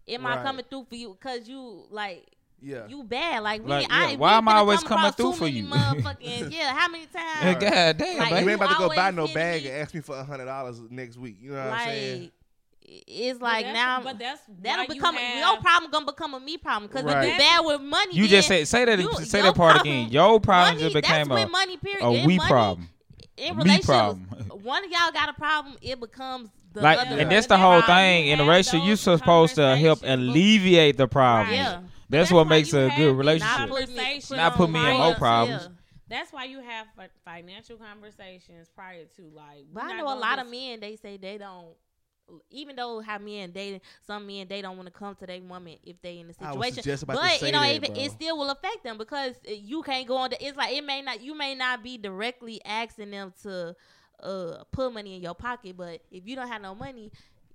am i coming through for you because you like yeah, you bad like, we, Like, I, yeah, we why am I always come coming through for you? motherfucking yeah how many times God damn, Like, you baby. ain't about to go buy no bag me. and ask me for a hundred dollars next week. You know what I'm saying? Like it's like that's- now but that's that'll why you become have- your problem gonna become a me problem because Right. if you bad with money, You just say say that you- say that part problem- again. Your problem money, just became that's a money. Period. a In we money, problem. in Me relationships. problem. One of y'all got a problem, it becomes the Like, other. and that's the But whole thing in a relationship. You're supposed to help alleviate the problem. Yeah. That's, That's what makes a good relationship. Not put me, Not put me in my- more yeah. problems. That's why you have financial conversations prior to like. But I know a lot of men. They say they don't. Even though how men dating, some men they don't want to come to their woman if they in a I was situation. just about to but say you know, that, even it still will affect them because uh, you can't go on. The, it's like it may not. You may not be directly asking them to uh put money in your pocket, but if you don't have no money,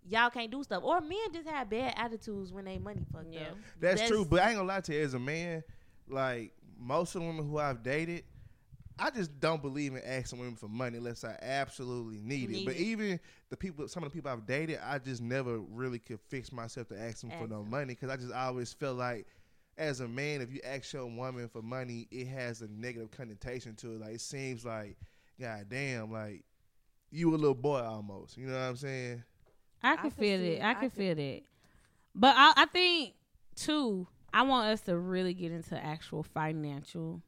y'all can't do stuff. Or men just have bad attitudes when they money fucked Yeah. up. That's, true, but I ain't gonna lie to you. As a man, like most of the women who I've dated, I just don't believe in asking women for money unless I absolutely need, Need it. But it. even the people, some of the people I've dated, I just never really could fix myself to ask them for no them. money because I just always feel like. As a man, if you ask your woman for money, it has a negative connotation to it. Like it seems like, god damn, like you a little boy almost. You know what I'm saying? I I can can feel it. it. I I can can- feel it. But I, I think too. I want us to really get into actual financial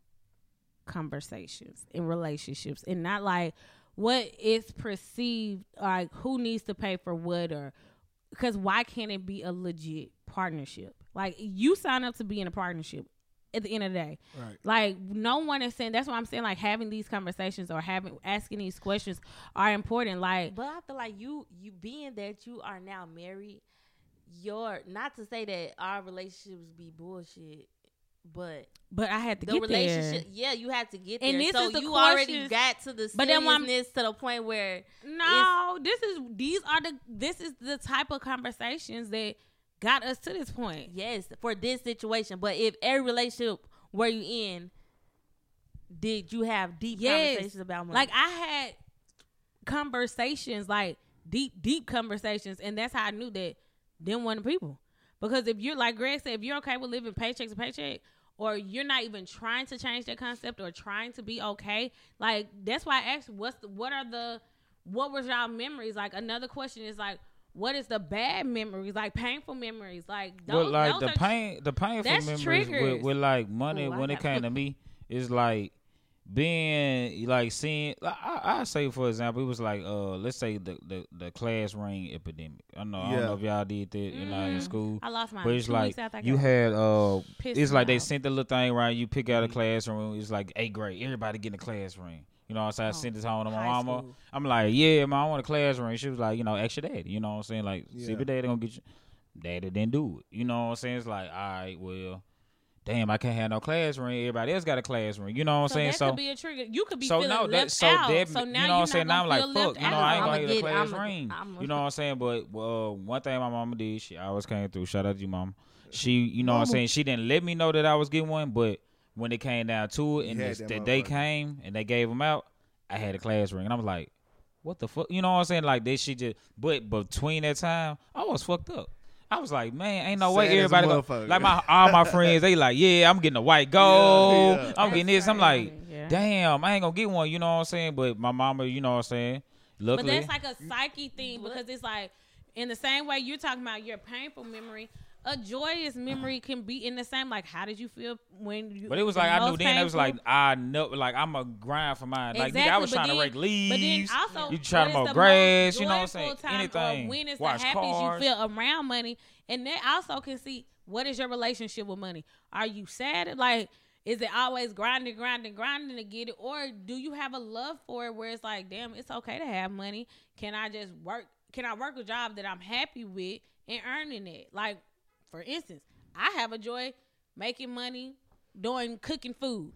conversations in relationships, and not like what is perceived like who needs to pay for what or because why can't it be a legit partnership? Like you sign up to be in a partnership. At the end of the day, Right. like no one is saying. That's why I'm saying like having these conversations or having asking these questions are important. Like But I feel like you, you being that you are now married, your not to say that our relationships be bullshit, but But I had to the get relationship, there. yeah, you had to get there. And this so is the you already got to the But then when to the point where No, this is these are the this is the type of conversations that got us to this point. yes, for this situation. But if every relationship where you in, did you have deep Yes. conversations about money? Like I had conversations, like deep, deep conversations, and that's how I knew that them one the people. Because if you're like Greg said, if you're okay with living paycheck to paycheck, or you're not even trying to change that concept or trying to be okay, like that's why I asked, what's the, what are the what was y'all memories? Like another question is like, what is the bad memories? Like painful memories? Like those, But like those the are pain, the painful memories with, with like money Ooh, when it came to me is like being like seeing. I, I say for example, it was like uh, let's say the the, the class ring epidemic. I know I don't know if y'all did that, you know, in Mm. school. I lost mine. But it's two like weeks after I you had uh, it's me like they off. sent the little thing right. You pick out a classroom. It's like eighth grade. Everybody getting a class ring. You know, so I'm saying? Oh, sent this home to my high mama. school. I'm like, yeah, man, I want a class ring. She was like, you know, ask your daddy. You know what I'm saying? Like, see Yeah. if your daddy gonna get you. Daddy didn't do it. You know what I'm saying? It's like, all right, well, damn, I can't have no class ring. Everybody else got a class ring. You know what I'm so saying? that So, could be a trigger. You could be so feeling no, left that so out. that so now you know what you're I'm saying. not Now I'm like, fuck, left you know, out. I ain't I'ma gonna get a get- ring. You know what I'm saying? But uh, one thing my mama did, she always came through. Shout out to you, mom. She, you know what I'm saying? She didn't let me know that I was getting one, but when it came down to it, and had this, that the day motherfucker. came and they gave them out, I had a class ring, and I was like, what the fuck? You know what I'm saying? Like this shit just. But between that time, I was fucked up. I was like, man, ain't no way Sad as a everybody go, like my all my friends. They like, yeah, I'm getting a white gold. yeah. I'm getting this. I'm like, Yeah. damn, I ain't gonna get one. You know what I'm saying? But my mama, you know what I'm saying? But that's like a psyche thing because it's like in the same way you're talking about your painful memory, a joyous memory can be in the same. Like, how did you feel when you? But it was like I knew then it was like? I know like I'm a grind for mine. Like nigga, I was trying then- to rake leaves. But then also, you trying to mow grass. You know what I'm saying? Anything. When is Wash the happiest you feel around money? And then also can see what is your relationship with money. Are you sad? Like, is it always grinding, grinding, grinding to get it, or do you have a love for it where it's like, damn, it's okay to have money? Can I just work? Can I work a job that I'm happy with and earning it? Like, for instance, I have a joy making money doing cooking food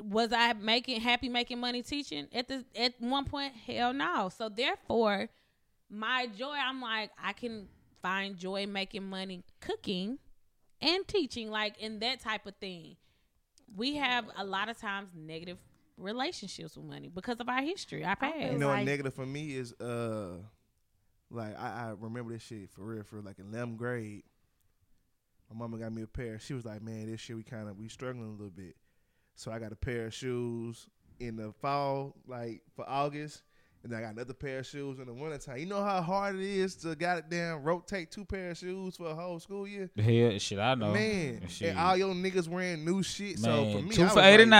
was I making happy making money teaching at the at one point? Hell no. So therefore, my joy, I'm like, I can find joy making money cooking and teaching, like in that type of thing. We have a lot of times negative relationships with money because of our history, our past. feel You know, like- a negative for me is uh, like I, I remember this shit for real for like in 11th grade. My mama got me a pair. She was like, "Man, this year we kind of we struggling a little bit." So I got a pair of shoes in the fall, like for August, and I got another pair of shoes in the wintertime. You know how hard it is to goddamn rotate two pair of shoes for a whole school year? The hell, shit, I know. Man, Shit. and all your niggas wearing new shit. so for me, two for like, 89.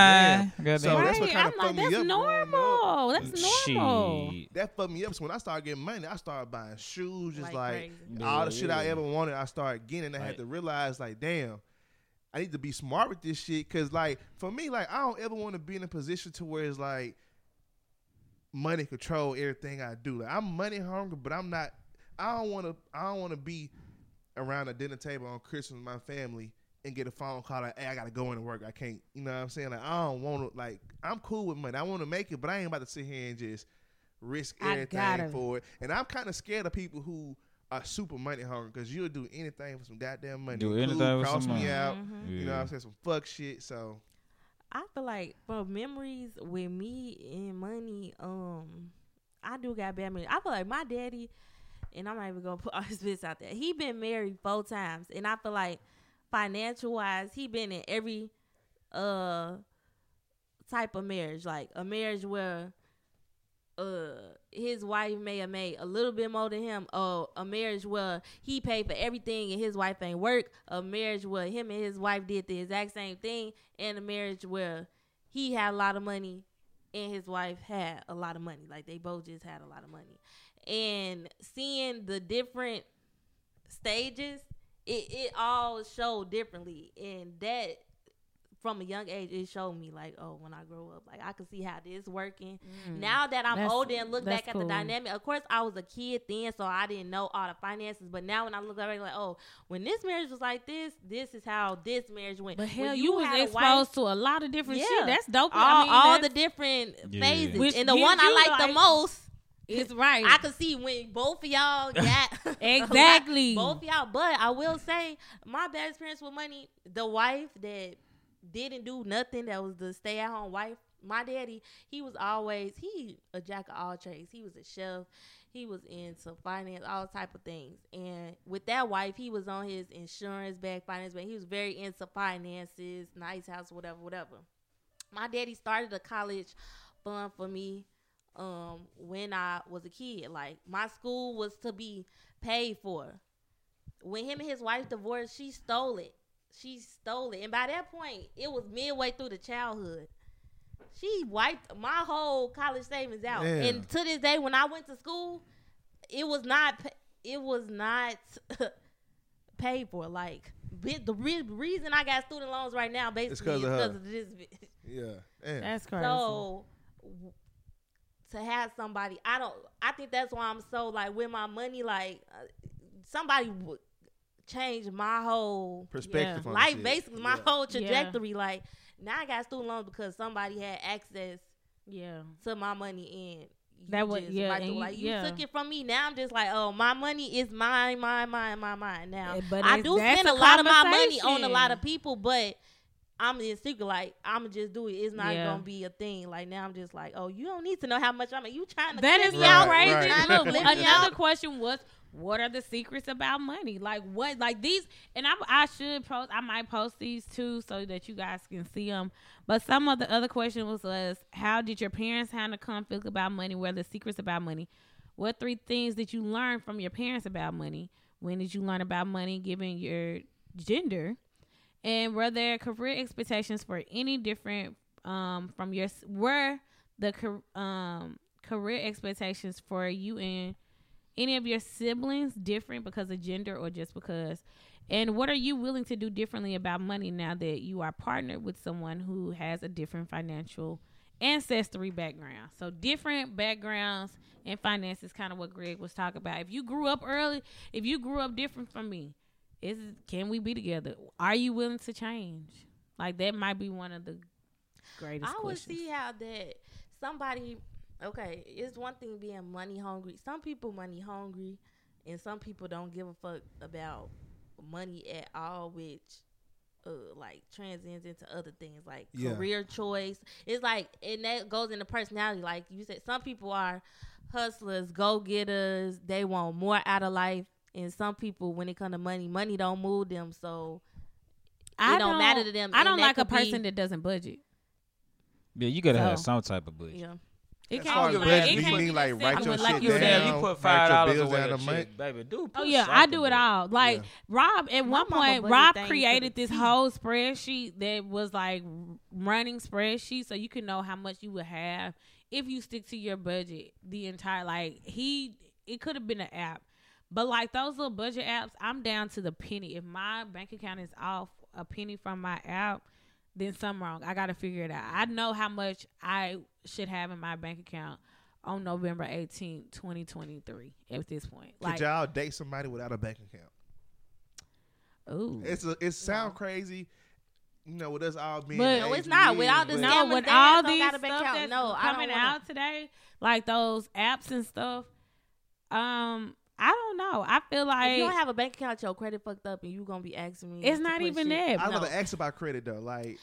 damn. Goddamn. So that's what kinda I'm like, fucked me that's up growing up. normal. That's normal. Shit. That fucked me up. So when I started getting money, I started buying shoes, just Like like, all the shit I ever wanted. I started getting. And I Right. had to realize, like, damn, I need to be smart with this shit. Cause like for me, like I don't ever want to be in a position to where it's like money control everything I do. Like I'm money hungry, but I'm not. I don't want to. I don't want to be around a dinner table on Christmas with my family and get a phone call like, "Hey, I gotta go into work. I can't." You know what I'm saying? Like I don't want to. Like I'm cool with money. I want to make it, but I ain't about to sit here and just risk I everything for it. And I'm kind of scared of people who are super money hungry because you'll do anything for some goddamn money. Do Include anything with cross some me money. out. Mhm. You know what I'm saying? Some fuck shit. So I feel like for memories with me and money, um, I do got bad memories. I feel like my daddy, and I'm not even gonna put all his bits out there. He been married four times, and I feel like financial wise, he been in every uh type of marriage, like a marriage where uh his wife may have made a little bit more than him. Or a marriage where he paid for everything and his wife ain't work. A marriage where him and his wife did the exact same thing. And a marriage where he had a lot of money and his wife had a lot of money. Like they both just had a lot of money. And seeing the different stages it, it all showed differently. And that from a young age it showed me like oh when i grow up like i can see how this working now that i'm Mm. That's- older and look that's back at the dynamic of course i was a kid then so i didn't know all the finances but now when i look back like oh when this marriage was like this this is how this marriage went But When hell, you, was exposed wife- to a lot of different Yeah. shit. That's dope. all, I mean, all the different Yeah. phases Which and the one i you, like the most It's right. I can see when both of y'all got a lot- Exactly. both of y'all. But I will say, my bad experience with money, the wife that didn't do nothing, that was the stay at home wife. My daddy, he was always he a jack of all trades. He was a chef. He was into finance, all type of things. And with that wife, he was on his insurance back, finance back. He was very into finances, nice house, whatever, whatever. My daddy started a college fund for me um when I was a kid. Like my school was to be paid for. When him and his wife divorced, she stole it. She stole it. And by that point, it was midway through the childhood. She wiped my whole college savings out. Damn. And to this day when I went to school, it was not it was not paid for like the re- reason I got student loans right now basically 'cause is because of this bitch. yeah, damn. That's crazy. So w- to have somebody, I don't. I think that's why I'm so like with my money. Like uh, somebody would change my whole Perspective on the life, basically my Yeah. whole trajectory. Like now I got student loans because somebody had access yeah. to my money and. you That was- yeah, right and you- like you yeah. took it from me. Now I'm just like, oh, my money is mine, mine, mine, mine, mine. Now Eh, but I do spend a a lot of my money on a lot of people, but I'm in secret. Like I'm just do it. It's not Yeah. gonna be a thing. Like now I'm just like, oh, you don't need to know how much I'm. You trying to That clip me so out, Right, crazy. right. Look, another question was, what are the secrets about money? Like what? Like these, and I, I should post. I might post these too, so that you guys can see them. But some of the other question was, how did your parents handle conflict about money? What are the secrets about money? What three things did you learn from your parents about money? When did you learn about money, given your gender? And were there career expectations for any different um, from your were the um, career expectations for you and any of your siblings different because of gender or just because? And what are you willing to do differently about money now that you are partnered with someone who has a different financial ancestry background? So different backgrounds and finances, kind of what Greg was talking about. If you grew up early, if you grew up different from me, is can we be together? Are you willing to change? Like that might be one of the greatest I would questions. see how that somebody. Okay, it's one thing being money hungry. Some people money hungry, and some people don't give a fuck about money at all, which uh like transcends into other things like Yeah. career choice. It's like and that goes into personality. Like you said, some people are hustlers, go getters. They want more out of life, and some people, when it comes to money, money don't move them. So it don't matter to them, I don't like a could be- person that doesn't budget. Yeah, you gotta have some type of budget. yeah. It As can't far be as like, budget, it you mean like write your like shit you Give said. you down, put write five dollars away down a a month? baby. Do Oh yeah, I do it all. Like Yeah. Rob, at My one point, Rob created this T. whole spreadsheet that was like running spreadsheet, so you could know how much you would have if you stick to your budget. The entire like he, it could have been an app, but like those little budget apps, I'm down to the penny. If my bank account is off a penny from my app, then something wrong. I got to figure it out. I know how much I should have in my bank account on November 18th, 2023 at this point. Could Like, y'all date somebody without a bank account? ooh. It's a, it sound crazy, you know, with us all being. But- No, it's not. is, Without the No, scammers, with all these stuff bank account. that's No, I don't coming out today, like those apps and stuff. Um, I don't know. I feel like if you don't have a bank account, your credit fucked up, and you gonna be asking me. it's not even shit. that. I No. was gonna ask about credit though. Like,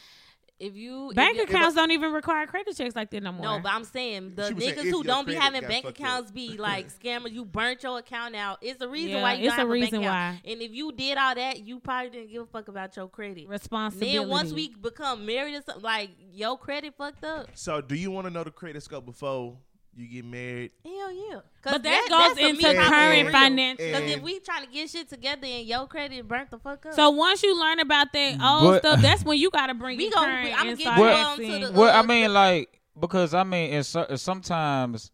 If you if Bank you- accounts don't even require credit checks like that no more. No, but I'm saying the She was saying niggas who don't be having bank accounts up. be like scammers. You burnt your account out. It's the reason Yeah, why you it's don't have a a reason bank account. why. And if you did all that, you probably didn't give a fuck about your credit. responsibility. Then once we become married or something, like your credit fucked up. so do you want to know the credit score before you get married? Hell yeah. but that, goes into current financial. Because if we trying to get shit together and your credit burnt the fuck up, So once you learn about that old But- stuff, that's when you got to bring We it gon- current I'ma and get start you Well- to the- Well, I mean, like because I mean, it's, so- sometimes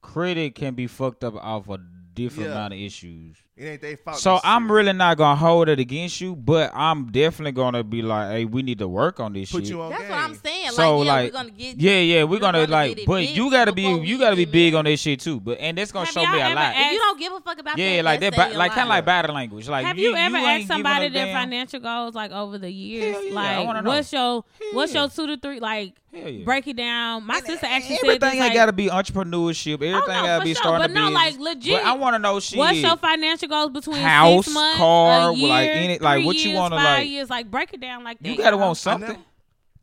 credit can be fucked up off a different Yeah. amount of issues. It ain't they fault. So I'm really not gonna hold it against you, but I'm definitely gonna be like, hey, we need to work on this put shit. you on that's game. what I'm saying. So, like, yeah, like, we're gonna get. yeah, yeah, we're We're gonna, gonna like, but you gotta be, you gotta be big married. on this shit too. But and that's gonna Have show me a lot. asked- If you don't give a fuck about Yeah, that, like that's that, saying like kind of like body language. Like, Have you, ever ain't asked somebody their damn. financial goals like over the years? Hell yeah, like, what's your what's your two to three? Like, Hell yeah. break it down. My sister actually said Everything this, ain't like, gotta be entrepreneurship. Everything no, gotta be sure, starting but a no, business. like, legit, But I want to know shit. What's your financial goals between House, six months, car, a year, like, any- like, three what you wanna, five like- years? Like break it down like that. You gotta y'all. want something.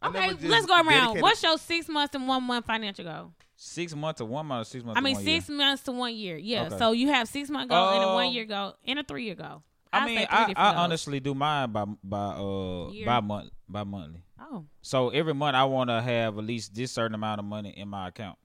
Okay, let's go around. dedicated- What's your six months and one month financial goal? Six months to one month six months. I or mean, one six Year. months to one year. Yeah. Okay. So you have six month goal and a Uh, one year goal and a three year goal. I I'd mean, I, I honestly do mine by by uh Year? by month by monthly. Oh, So every month I want to have at least this certain amount of money in my account.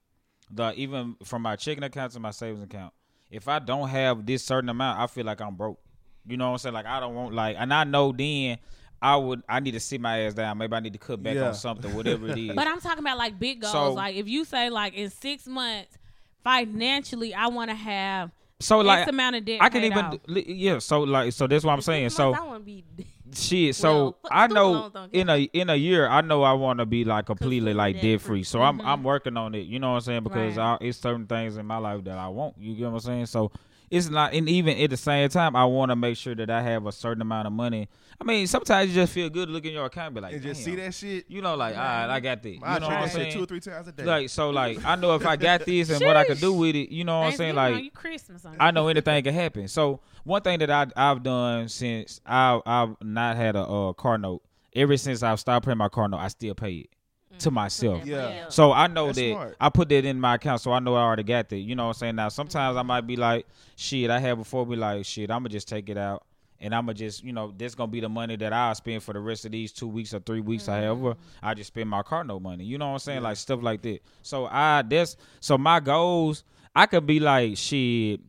The even from my checking account to my savings account. If I don't have this certain amount, I feel like I'm broke. You know what I'm saying? Like I don't want like, and I know then I would I need to sit my ass down. Maybe I need to cut back Yeah. on something, whatever it is. but I'm talking about like big goals. So- like if you say like in six months financially, I want to have so like X amount of debt. I can paid even off. yeah. So like so that's what I'm saying. So I want to be. Shit, so Well, I know in a in a year, I know I want to be like completely like debt free. So I'm Mhm. I'm working on it. You know what I'm saying? Because Right. I, it's certain things in my life that I want. You get what I'm saying? So it's not, and even at the same time, I want to make sure that I have a certain amount of money. I mean, sometimes you just feel good looking look your account, and be like, and just see that shit. You know, like, all right, I got that. You I know check what I'm saying? two or three times a day. Like, so, like, I know if I got this and what I could do with it. You know what I'm saying? Like, you Christmas on I know anything can happen. So one thing that I I've done since I I've not had a uh, car note. Ever since I've stopped paying my car note, I still pay it to myself. Yeah. So I know That's that smart. I put that in my account, so I know I already got that. You know what I'm saying? Now sometimes I might be like, shit, I had before be like, shit, I'ma just take it out. And I'ma just, you know, this gonna be the money that I'll spend for the rest of these two weeks or three weeks, however. I just spend my car no money. You know what I'm saying? Like stuff like that. So I that's so my goals, I could be like, shit,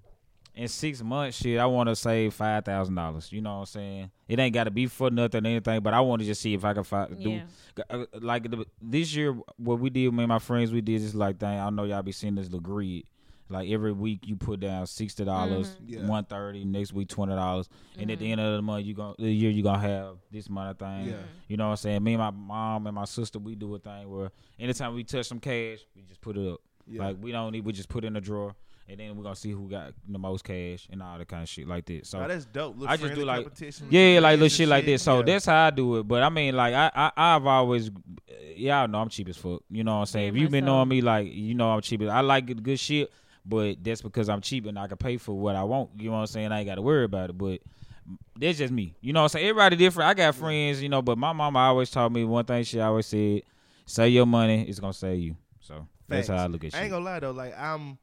in six months, shit, I want to save five thousand dollars. You know what I'm saying? It ain't got to be for nothing or anything, but I want to just see if I can fi- do Yeah. uh, like the, this year. What we did, me and my friends, we did this like thing. I know y'all be seeing this little grid. Like every week, you put down sixty dollars, Mm-hmm. Mhm. Yeah. one thirty. Next week, twenty dollars, and at the end of the month, you going the year you gonna have this amount of thing. Yeah. You know what I'm saying? Me and my mom and my sister, we do a thing where anytime we touch some cash, we just put it up. Yeah. Like we don't need, we just put it in a drawer, and then we're gonna see who got the most cash and all that kind of shit like that. So Oh, that's dope. Little I just do like competition. yeah, like little and shit like this. So Yeah. that's how I do it. But I mean, like I, I I've always, y'all know I'm cheap as fuck. You know what I'm saying? Very if you've been much so. knowing me, like you know I'm cheap. I like good, good shit, but that's because I'm cheap and I can pay for what I want. You know what I'm saying? I ain't got to worry about it. But that's just me. You know what I'm saying? Everybody different. I got friends, you know, but my mama always taught me one thing. She always said, "Save your money. It's gonna save you." So that's how I look at shit. I ain't gonna lie though, like I'm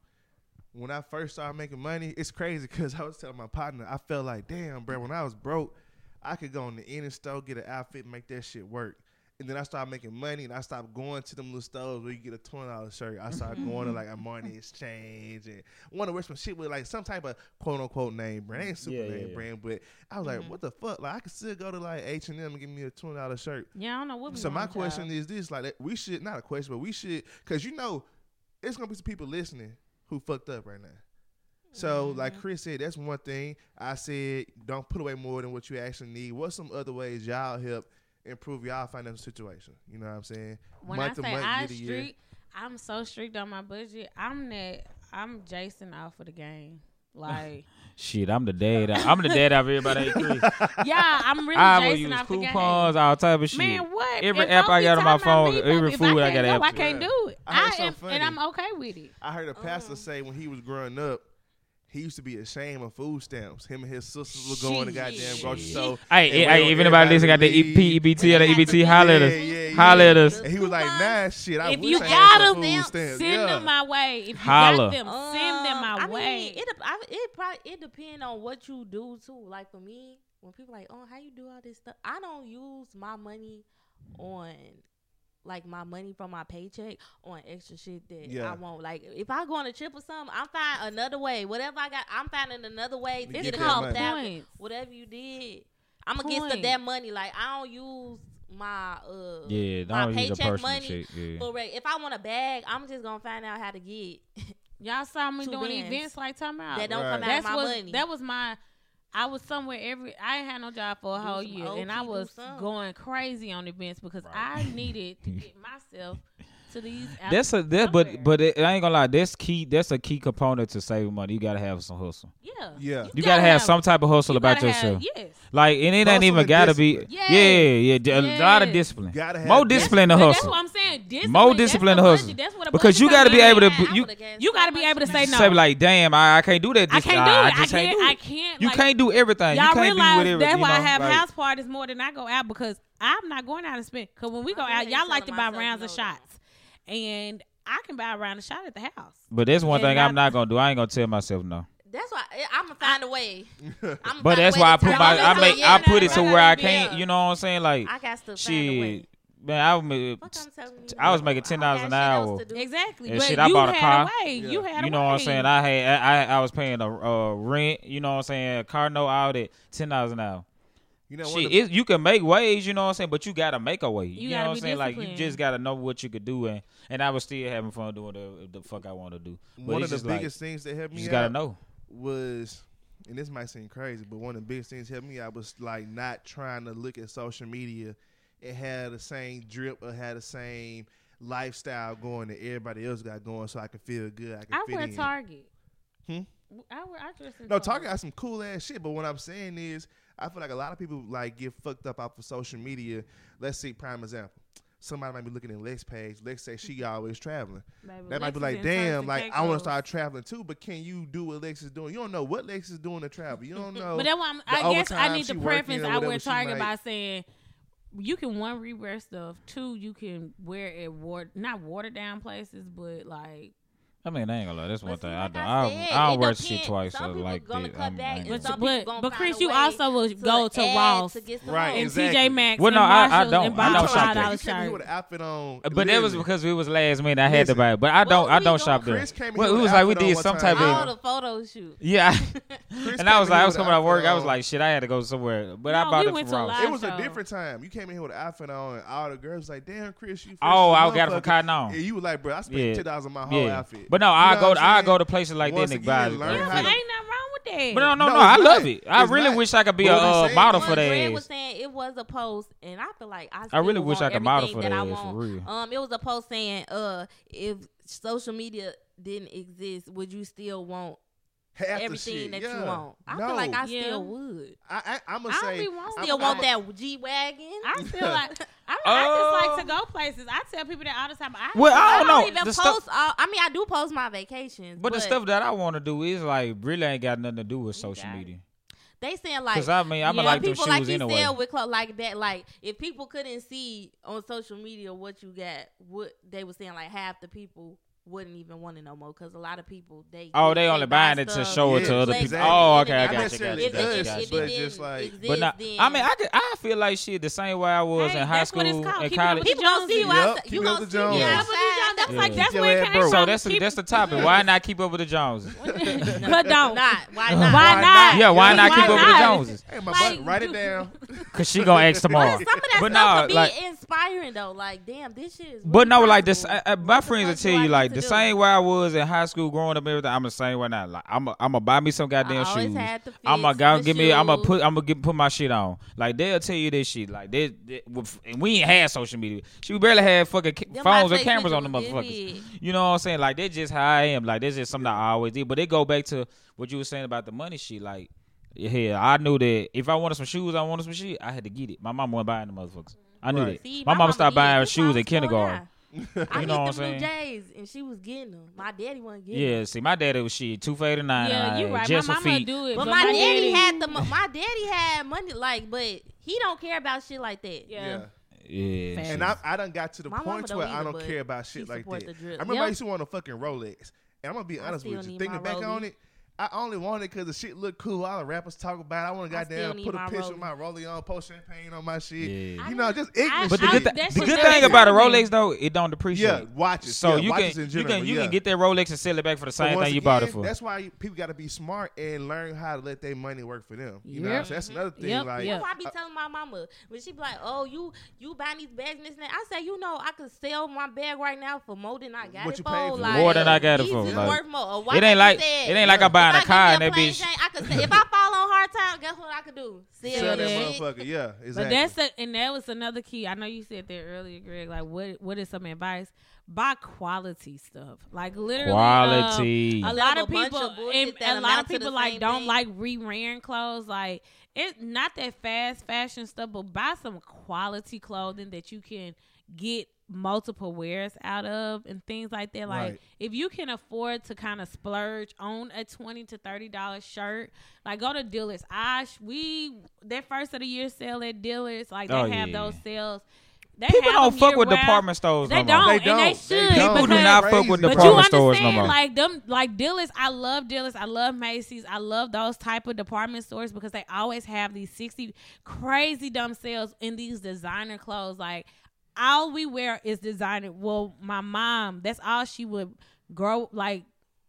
when I first started making money, it's crazy because I was telling my partner, I felt like, damn, bro, when I was broke, I could go in the any store, get an outfit, make that shit work. And then I started making money, and I stopped going to them little stores where you get a twenty dollar shirt. I started going to like Armani Exchange and want to wear some shit with like some type of quote unquote name brand. It ain't super Yeah, name yeah. brand, but I was like, Mhm. what the fuck? Like I could still go to like H and M and give me a twenty dollar shirt. Yeah, I don't know what. So my question child. is this: like we should not a question, but we should because you know it's gonna be some people listening who fucked up right now. So Mm-hmm. like Chris said, that's one thing. I said don't put away more than what you actually need. What's some other ways y'all help improve y'all financial situation? You know what I'm saying? when month to I say month, I year to year. strict, I'm so strict on my budget. I'm that. I'm Jason off of the game. Like, Shit, I'm the dad. I'm the dad of everybody. Chris. yeah, I'm really I will Jason use off the game. coupons, all type of shit. Man, what? Every If app I got on my phone, me, every food I I got can't an I can't Yeah. do it. I heard I something am, funny. and I'm okay with it. I heard a pastor Uh. say when he was growing up, he used to be ashamed of food stamps. Him and his sisters would go in the goddamn grocery Shit. store. Hey, and hey, wait hey, on if anybody listen, got the to leave. EBT or the EBT, got holler at us. Yeah, yeah, yeah. Holler at us. And he was like, nah, shit, I If wish you I got had them, food stamps. Send yeah. them my way. If you Holla. got them, send them my Um, I way. Mean, it I, it probably it depends on what you do too. Like for me, when people like, oh, how you do all this stuff? I don't use my money on like my money from my paycheck on extra shit that Yeah. I want. Like if I go on a trip or something, I'm finding another way. Whatever I got, I'm finding another way to To get get that money. out. Whatever you did, I'm gonna get that money. Like I don't use my uh Yeah, my don't a paycheck personal money shit. Yeah. for reg- if I want a bag, I'm just gonna find out how to get Y'all saw me doing events like talking about. that don't Right. come out That's of my was money. that was my. I was somewhere every. I had no job for a whole year, and I was something. going crazy on events because I needed to get myself to these. That's a that, but but it, I ain't gonna lie. That's key. That's a key component to saving money. You gotta have some hustle. yeah, Yeah. You gotta, have, some type of hustle you about gotta have- yourself. yes, Like, and it ain't even gotta be. Yes. Yeah, yeah, a lot of Yes. discipline. Gotta have More discipline. discipline to But that's what I'm saying. Discipline, More discipline the to hustle. That's what Because you gotta be able to- you- you gotta be able to say no. Say like, damn, I, I can't do that. I can't do I it. I just can't. do I can't. You can't do everything. Y'all you can't realize be whatever. that's you why I have like- house parties more than I go out because I'm not going out and spend. Because when we go I out, y'all like to buy rounds no, of shots, and I can buy around a round of shot at the house. But that's one And thing I'm not- not gonna do. I ain't gonna tell myself no. That's why I'm gonna find a way. I'ma But that's why I put my I make I put it to where I can't. You know what I'm saying? Like I got to find a way. shit, man. I was Fuck, I'm telling you, I was making $10 an hour. else to do. Exactly. And but shit, I you bought a had car. a way. Yeah. You had a you know what I'm saying? I had I I, I was paying a uh, rent. You know what I'm saying? A car note out at ten dollars an hour. You know, one Shit, the- it, you can make ways. You know what I'm saying? But you gotta make a way. You, You know gotta what I'm be saying? Like you just gotta know what you could do, and and I was still having fun doing the the fuck I want to do. But one of the just like, biggest things that helped me, you gotta know. was, and this might seem crazy, but one of the biggest things that helped me I was like not trying to look at social media. It had the same drip or had the same lifestyle going that everybody else got going, so I could feel good. I could I fit wear in. Target. Hmm? I wear. I dress in No, Target got some cool ass shit, but what I'm saying is, I feel like a lot of people like get fucked up off of social media. Let's see, prime example. Somebody might be looking at Lex page. Lex say she always traveling. Baby, That might be like, damn, like I want to start traveling too, but can you do what Lex is doing? You don't know what Lex is doing to travel. You don't know. But that's why I'm, I guess I need the preference. I she Target by saying you can one rewear stuff. Two, you can wear it water not watered down places, but like. I mean, I ain't gonna lie. That's one thing I don't. I I don't, said, I don't wear shit twice. Some So people like gonna that. cut I'm- back I ain't and gonna But some do it. people but, but Chris, you also will go to add Ross to get Right, and exactly. TJ Maxx Well, and no, I- I don't. and I don't shop there. dollar You came here with an outfit on. Uh, but that was because it was last minute. I had Listen. to buy it. But I don't. I don't shop there. Chris came Well, here it was like we did some type of. the photo shoot. Yeah, and I was like, I was coming out of work. I was like, shit, I had to go somewhere. But I bought we it went from to Ross. It was a different time. You came in here with an outfit on, and all the girls was like, "Damn, Chris, you." fresh Oh, I got it from motherfucker." Cotton On. And you were like, "Bro, I spent Yeah. ten dollars on my whole outfit." But no, You I know go. I'm I saying? go to places like that and buy again, it. learn Yeah, but ain't nothing wrong with that. But no, no, No, no. I love not. it. I It's really not. wish I could be But a uh, model is- for Greg that. was saying it was a post, and I feel like I. I really wish I could model for that I that ass, for real. Um, it was a post saying, "Uh, if social media didn't exist, would you still want Half the everything shit, that yeah. you want?" I no. feel like I Yeah. still would. I, I, I'm gonna don't say, be want- I'm- Still I'm- want that G wagon. I feel like I, don't, I just like to go places. I tell people that all the time. I Well, I I don't don't know. even The post. stuff- all, I mean, I do post my vacations, But the stuff that I want to do is like really ain't got nothing to do with social got it. media. they saying like Cause I mean, I'm Yeah, gonna like them people shoes like you anyway. sell with clothes like that. Like if people couldn't see on social media what you got, what they were saying like half the people wouldn't even want it no more because a lot of people they Oh, get- they only buy buying it to stuff. show it Yeah, to other people. Oh, okay, I got you, got you, got you, it- got you. but didn't just like- exist, But not, then- I mean, I could, I feel like shit the same way I was Hey, in high school it's and college. with the people gonna see you Yup, outside. keep You up gonna see the me Joneses. Yeah, but you outside. don't- that's Yeah. like that's Get where it came broke. from. So that's the, that's the topic. Why not keep up with the Joneses? But don't. Not. Why not? Why not? Yeah, why not keep up with the? Joneses? Hey, my butt, write it down. Cause she gonna ask tomorrow. Some of that But no, like- inspiring though. Like, damn, this shit is. But no, like this, uh, uh, my friends will tell you like the do? same way I was in high school growing up. Everything I'm the same way now. Like I'm, a, I'm gonna buy me some goddamn shoes. I'm gonna go give me. I'm gonna put. I'm gonna get put my shit on. Like they'll tell you this shit. Like they, they and we ain't had social media. She barely had fucking ca- phones or cameras on the motherfuckers. You know what I'm saying? Like that's just how I am. Like that's just something I always did. But they go back to what you were saying about the money shit. Like yeah, I knew that if I wanted some shoes, I wanted some shit. I had to get it. My mom wasn't buying the motherfuckers. I knew Right. that. See, my, mama stopped did. buying This shoes at kindergarten. slow. I You need know what I'm saying? Blue Jays, and she was getting them. My daddy wasn't getting them. Yeah, them. see, my daddy was shit two for eighty nine. Yeah, you uh, right. Just my for mama feet. do it, But, but my, daddy, had the. My daddy had money, like, but he don't care about shit like that. Yeah. Yeah, Fact. shit. And I, I done got to the My point don't where I don't care about shit like that. I remember I used to want a fucking Rolex. And I'm gonna be honest with you. Thinking my back on it, I only wanted it because the shit looked cool. All the rappers talk about. it. I want to goddamn put a my picture Rollie. of my rollie on, post champagne on my shit. Yeah. You know, just ignorant But the good, shit. the good never thing about a. Rolex though, it don't depreciate. Yeah, watches. So yeah, you watches can in you general, can you yeah. can get that Rolex and sell it back for the same once thing you bought it for. That's why people got to be smart and learn how to let their money work for them. You know, what I'm saying? that's another thing. Yep, Like, yep. I be uh, telling my mama when she be like, "Oh, you you buying these bags and this and that." I say, "You know, I could sell my bag right now for more than I got What it you for. Like, More than I got it for, like- worth more. It ain't like you like said, it ain't like I'm buying if a car I and give that me bitch. plain I could say, if I fall on hard time, guess what I could do? Sell, sell that that Yeah. shit. motherfucker. Yeah, exactly. But that's a, and that was another key. I know you said that earlier, Greg. Like, what what is some advice? Buy quality stuff. Like literally, um, Quality. a lot of bunch people, of and a lot of people like don't thing. like re-wearing clothes. Like it's not that fast fashion stuff, but buy some quality clothing that you can get multiple wears out of and things like that. Like Right. if you can afford to kind of splurge on a twenty to thirty dollar shirt, like go to Dillard's. I sh- we that first of the year sale at Dillard's, like they Oh, have yeah. those sales. They People don't fuck with year-round. department stores They no don't, more. They and they don't. They should. don't. People do because- not fuck with But but you department stores no more. like them, like Dillard's. I love Dillard's. I love Macy's. I love those type of department stores because they always have these sixty crazy dumb sales in these designer clothes. Like all we wear is designer. Well, my mom, that's all she would grow. Like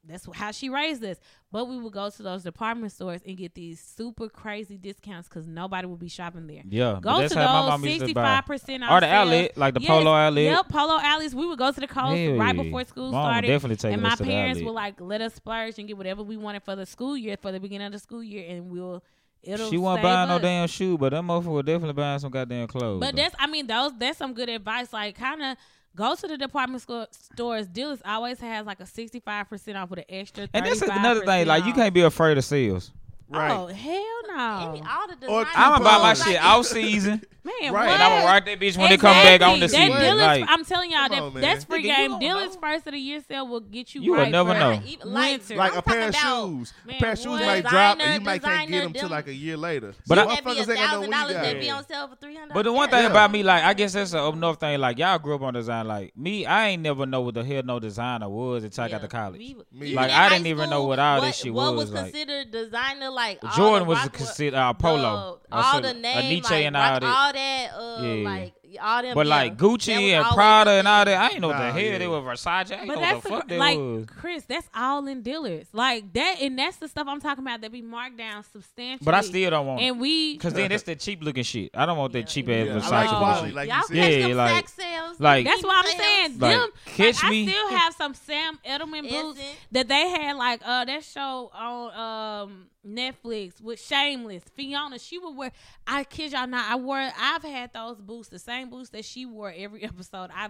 that's how she raised us. But we would go to those department stores and get these super crazy discounts because nobody would be shopping there. yeah, Go to those mom used to buy. five percent off Or the outlet, like the Yes, Polo outlet. Yep, Polo alleys. We would go to the coast Hell right before school Mom started. definitely taking and my us to the parents would like let us splurge and get whatever we wanted for the school year, for the beginning of the school year, and we'll it'll. She wasn't buy no damn shoe, but that motherfucker will definitely buy some goddamn clothes. But though. that's, I mean, those that's some good advice. Like, kind of go to the department store, stores. Dillard's always has like a sixty five percent off with an extra. and that's 35% another thing. Like you can't be afraid of sales. right. Oh hell no, Any, all the Or I'm gonna buy my like- shit out season, man! Right. What? and I'm gonna rock that bitch when they come back on the scene. That Like, I'm telling y'all, that on, that's free Nigga, game. don't Dillard's know. first of the year sale will get you. You will never for know. Like, even- like, like a pair of shoes. Man, a pair of shoes what? might drop, and you Designer, might can't get them designer, till like a year later. But See, I- That be a motherfuckers ain't gonna thousand dollars got. that be on sale for three hundred. But the one thing Yeah. about me, like, I guess that's a up north thing. Like, y'all grew up on design. Like me, I ain't never know what the hell no designer was until I got to college. Like, I didn't even know what all this shit was. what was, was considered designer, like Jordan was rock- considered uh, polo. All the names, Nietzsche and all that. All that, uh, Yeah. like all them. But yeah, like Gucci and Prada and all that, I ain't know what the Nah, hell yeah. they were Versace. I ain't But know what that's the the- fuck they like was. Chris. That's all in Dillard's. Like that, and that's the stuff I'm talking about that be marked down substantially. But I still don't want and we Cause then it's the cheap looking shit. I don't want that Yeah, cheap yeah. ass Versace I like quality, like Y'all you catch. Yeah, them like- sales. like- That's what I'm saying. Like, Them, catch like, me. I still have some Sam Edelman boots that they had, like uh that show on um Netflix with Shameless. Fiona, she would wear. I kid y'all not. I wore. I've had those boots, the same boots that she wore every episode. I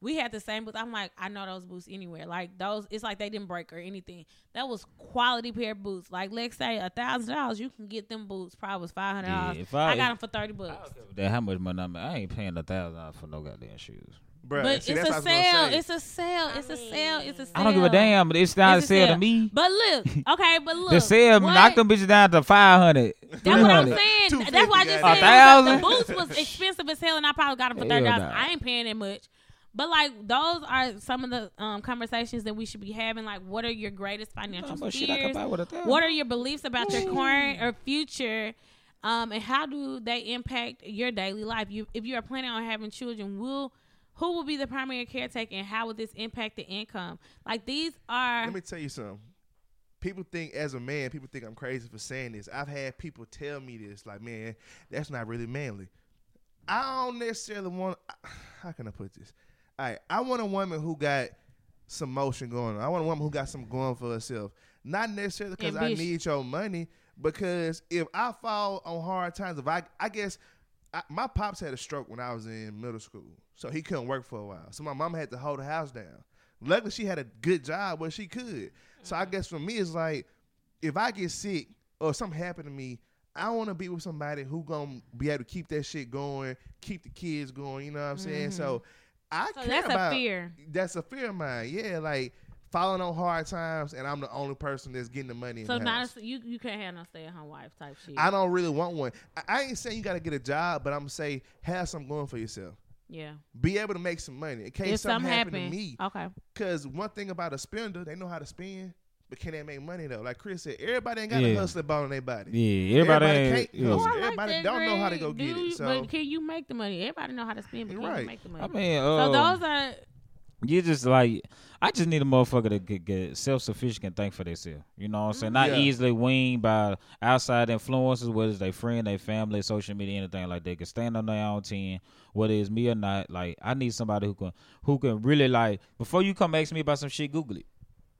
we had the same boots. I'm like, I know those boots anywhere. Like those, it's like they didn't break or anything. That was quality pair of boots. Like let's say a thousand dollars, you can get them boots. Probably was five hundred dollars. Yeah, if I- I got them for thirty bucks. That how much money I'm I ain't paying a thousand dollars for no goddamn shoes. Bruh, But see, it's a what I was sale. It's a sale. It's a sale. It's a sale. I don't give a damn, but it's not It's a a sale to me. But look, okay, but look, The sale what- knock them bitches down to five hundred. That's what I'm saying. That's why I just said goddamn. the boots was expensive as hell, and I probably got them for thirty dollars. nah. I ain't paying that much. But like those are some of the um, conversations that we should be having. Like, what are your greatest financial How shit I can fears? buy with a? What are your beliefs about your current or future? Um, and how do they impact your daily life? You, if you are planning on having children, will who will be the primary caretaker, and how will this impact the income? Like these are Let me tell you something. People think, as a man, people think I'm crazy for saying this. I've had people tell me this, like, man, that's not really manly. I don't necessarily want. How can I put this? All right, I want a woman who got some motion going on. I want a woman who got some going for herself. Not necessarily because I need your money, because if I fall on hard times, if I, I guess, I, my pops had a stroke when I was in middle school, so he couldn't work for a while. So my mom had to hold the house down. Luckily, she had a good job where she could. So I mm-hmm. guess for me, it's like if I get sick or something happen to me, I want to be with somebody who gonna be able to keep that shit going, keep the kids going. You know what I'm saying? So mm-hmm. I So care that's a fear. That's a fear of mine. Yeah, like falling on hard times, and I'm the only person that's getting the money. In so the not house. a, you you can't have no stay at home wife type shit. I don't really want one. I, I ain't saying you got to get a job, but I'm say have something going for yourself. yeah. Be able to make some money in case If something, something happen happen, to me. okay. Because one thing about a spender, they know how to spend, but can they make money though? Like Chris said, everybody ain't got Yeah. a hustler ball in their body. Yeah, everybody, ain't- can't yeah. hustle. Oh, I like Everybody that, don't know how to Greg. go get Do it. So but can you make the money? Everybody know how to spend, but can Right. you make the money? I mean, so uh, those are you just like I just need a motherfucker to get, get self sufficient and think for themselves. You know what I'm saying? Not mm-hmm. Yeah. easily weaned by outside influences, whether it's their friend, their family, social media, anything like that. Can stand on their own ten, whether it's me or not. Like I need somebody who can who can really like before you come ask me about some shit, Google it.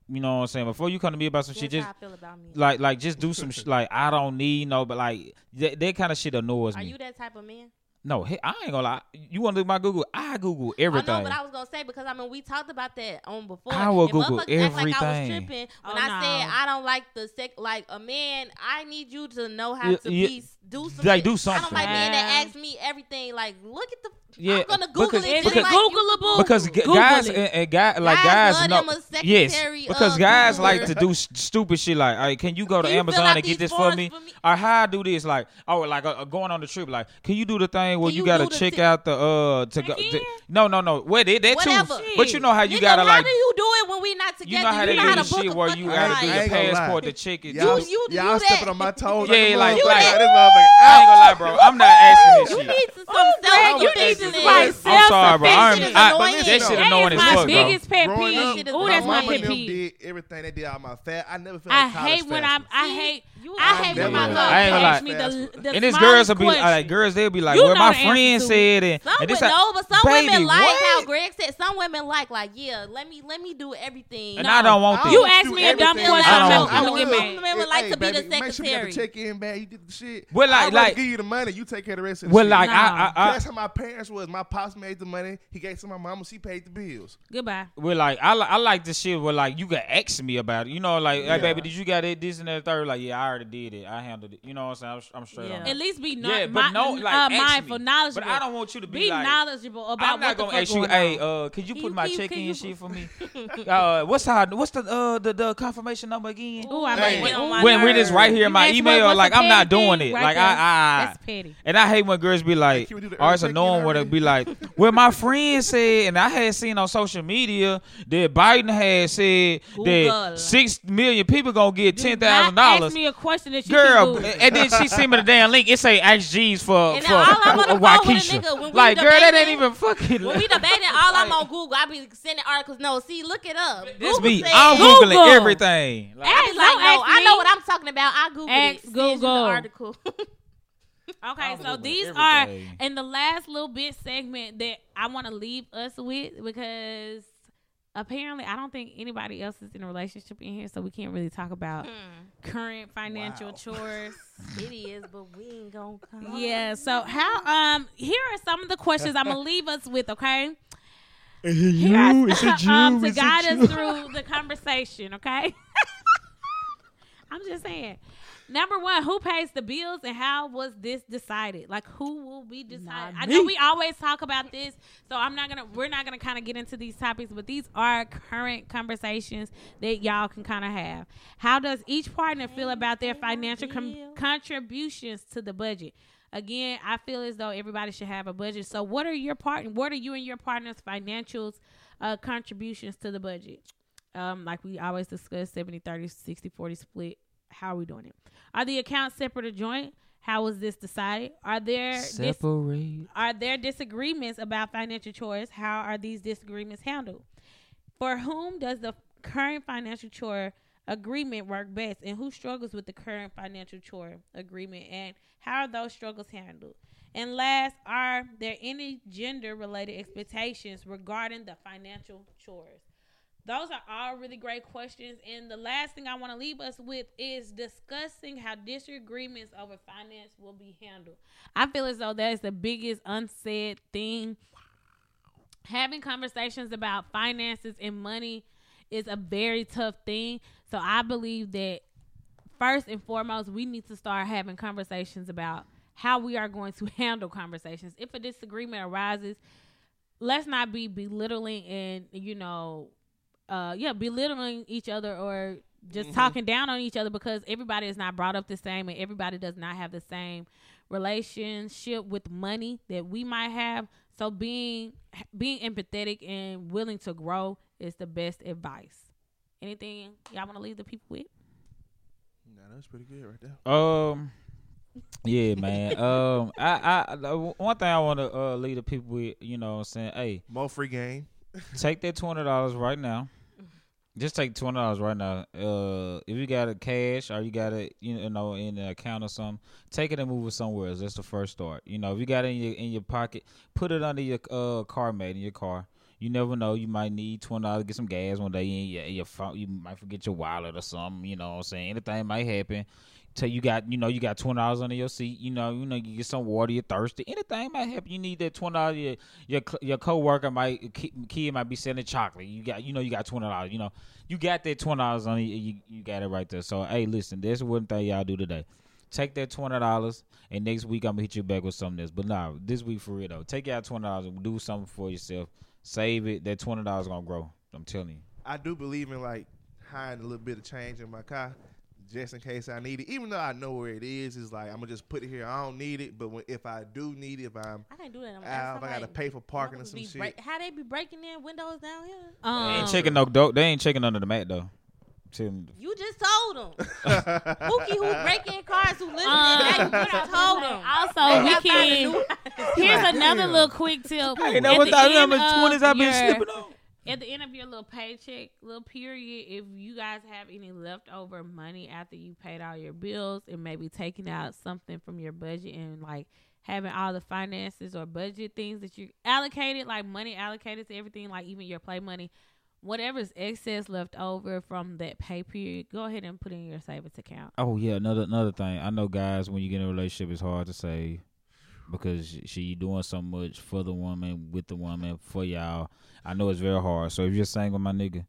You know what I'm saying? Before you come to me about some That's shit, just how I feel about me. like like just do some sh- like I don't need no, but like that, that kind of shit annoys Are me. Are you that type of man? No, hey, I ain't gonna lie. You want to look at my Google? I Google everything. I know, but I was gonna say because I mean we talked about that on before. I will And Google motherfuckers act Like I was everything. tripping Oh, when I said. I don't like the sec. Like a man, I need you to know how Yeah, to yeah. be do some. Like, shit. do I don't something. like men that Yeah. ask me everything. Like look at the. Yeah, I'm gonna Google because- it. If just it's like you Googleable, because Google guys it. and, and guy, like Guys guys love know them a yes because guys like to do stupid shit like hey can you go to you Amazon out and get this for me? for me? or how I do this like oh like uh, uh, going on the trip like can you do the thing where Can you, you gotta check ti- out the uh to go to, no no no wait that, that Whatever. too but you know how you Nigga, gotta how like How do you do it when we not together? you know how they know do the to book shit a where you gotta do flight. I your ain't gonna passport the check it Y'all, You- you, y'all stepping on my toes. Yeah, like, a like- motherfucker. like- this motherfucker. I ain't gonna lie bro I'm not asking this You shit need to some self. you I'm need to this. I'm sorry bro I'm, That shit is annoying. that shit That annoying is as fuck bro biggest pet peeve. Ooh, that's my my pet peeve. did everything they did out my fat. I never felt I hate when I'm. I hate. I hate when my felt girl I ain't gonna ask lie. me the, the and these girls will be like girls they'll be like You well know my friend said it. Some and this women, no, but some Baby, women like how? Greg said. Some women like, like, yeah, let me, let me do everything. and I don't want I this. You don't ask me a dumb everything. question, I don't I want I'm to. gonna get Some women like Hey, to be the the Make sure you got secretary. check in man. You did the shit. Well, like- I'd rather like- give you the money. You take care of the rest of the Well, shit. like No. I, I, I That's how my parents was. My pops made the money. He gave to my mama. She paid the bills. Goodbye. well, like I, I like this shit where like you can ask me about it. You know, like, Yeah. hey baby, did you got it? This and that third. Like, yeah, I already did it. I handled it. You know what I'm saying? I'm, I'm straight Yeah. on. At least be no, Yeah, but mi- no, like, uh, ask mindful, me. knowledgeable. But I don't want you to be, be like. knowledgeable about I'm not what gonna fuck ask you. going Hey, uh, can you Can put you- my can check in you- shit for me? uh, what's how? What's the uh the, the confirmation number again? Ooh, I Hey. might Get on my when when it's nerves. right here in my email, what's like I'm not doing thing it. right like there. I, I, That's petty. and I hate when girls be like, can we or it's annoying when they already? be like, well, my friend said, and I had seen on social media that Biden had said that six million people gonna get ten thousand dollars. Ask me a question that you Girl, and then she sent me the damn link. It say ask G's for for all I'm on the phone with a nigga when we Like, girl, that ain't even fucking. When we debating, all I'm on Google. I be sending articles. No, see, look it up. This Google be I'm Google. googling everything. Like, I be Ask- like, don't no, I know what I'm talking about. I Google Ask it. Send you the Google. article. Okay, I'm so Googling these are in the last little bit segment that I want to leave us with because apparently I don't think anybody else is in a relationship in here, so we can't really talk about current financial Wow. chores. it is, but we ain't gonna come. Yeah. So how? Um. Here are some of the questions I'm gonna leave us with. Okay. you, um, is it you? um, to Is it guide you? us through the conversation. Okay. I'm just saying. Number one, who pays the bills and how was this decided? Like, who will be decided? I know we always talk about this, so I'm not gonna. We're not gonna kind of get into these topics, but these are current conversations that y'all can kind of have. How does each partner feel about their financial com- contributions to the budget? Again, I feel as though everybody should have a budget. So, what are your part? What are you and your partner's financials uh, contributions to the budget? Um, like we always discuss 70, 30, 60, 40 split. How are we doing it? Are the accounts separate or joint? How was this decided? Are there dis- Separate. are there disagreements about financial chores? How are these disagreements handled? For whom does the current financial chore agreement work best? And who struggles with the current financial chore agreement? And how are those struggles handled? And last, are there any gender related expectations regarding the financial chores? Those are all really great questions. And the last thing I want to leave us with is discussing how disagreements over finance will be handled. I feel as though that is the biggest unsaid thing. Having conversations about finances and money is a very tough thing. So I believe that first and foremost, we need to start having conversations about how we are going to handle conversations. If a disagreement arises, let's not be belittling and, you know, uh yeah, belittling each other or just talking down on each other because everybody is not brought up the same and everybody does not have the same relationship with money that we might have. So being being empathetic and willing to grow is the best advice. Anything y'all want to leave the people with? Nah, that's pretty good right there. Um, yeah, man. um, I, I, one thing I want to uh, leave the people with, you know, what I'm saying, hey, More free game. Take that twenty dollars right now. Just take twenty dollars right now. Uh, if you got it cash or you got it, you know, in the account or something, take it and move it somewhere else. That's the first start. You know, if you got it in your in your pocket, put it under your uh car mate in your car. You never know. You might need twenty dollars to get some gas one day. In your, your phone, you might forget your wallet or something. You know what I'm saying? Anything might happen. Till you got, you know, you got twenty dollars under your seat. You know, you know, you get some water. You're thirsty. Anything might happen. You need that twenty dollars. Your your your coworker might ki- kid might be selling chocolate. You got, you know, you got twenty dollars. You know, you got that twenty dollars on you, you. Got it right there. So hey, listen, this is one thing y'all do today. Take that twenty dollars, and next week I'm gonna hit you back with something else. But nah, this week for real though, take out twenty dollars and do something for yourself. Save it. That twenty dollars gonna grow. I'm telling you. I do believe in like hiding a little bit of change in my car just in case I need it. Even though I know where it is, it's like I'm gonna just put it here. I don't need it, but when, if I do need it, if I'm I can't do that. I'm out, if I gotta pay for parking or some shit. break- how they be breaking in windows down here? They Um, ain't checking no dope. They ain't checking under the mat though. You. You just told them. Mookie who break in cars who live Um, in that, you just told them. Also, we can. Here's another little quick tip. I ain't At never the thought how end much of twenties I've been slipping on. At the end of your little paycheck, little period, if you guys have any leftover money after you paid all your bills and maybe taking out something from your budget and like having all the finances or budget things that you allocated, like money allocated to everything, like even your play money, whatever's excess left over from that pay period, go ahead and put in your savings account. Oh yeah, another another thing. I know guys when you get in a relationship, it's hard to say because she doing so much for the woman, with the woman, for y'all. I know it's very hard. So if you're single, my nigga,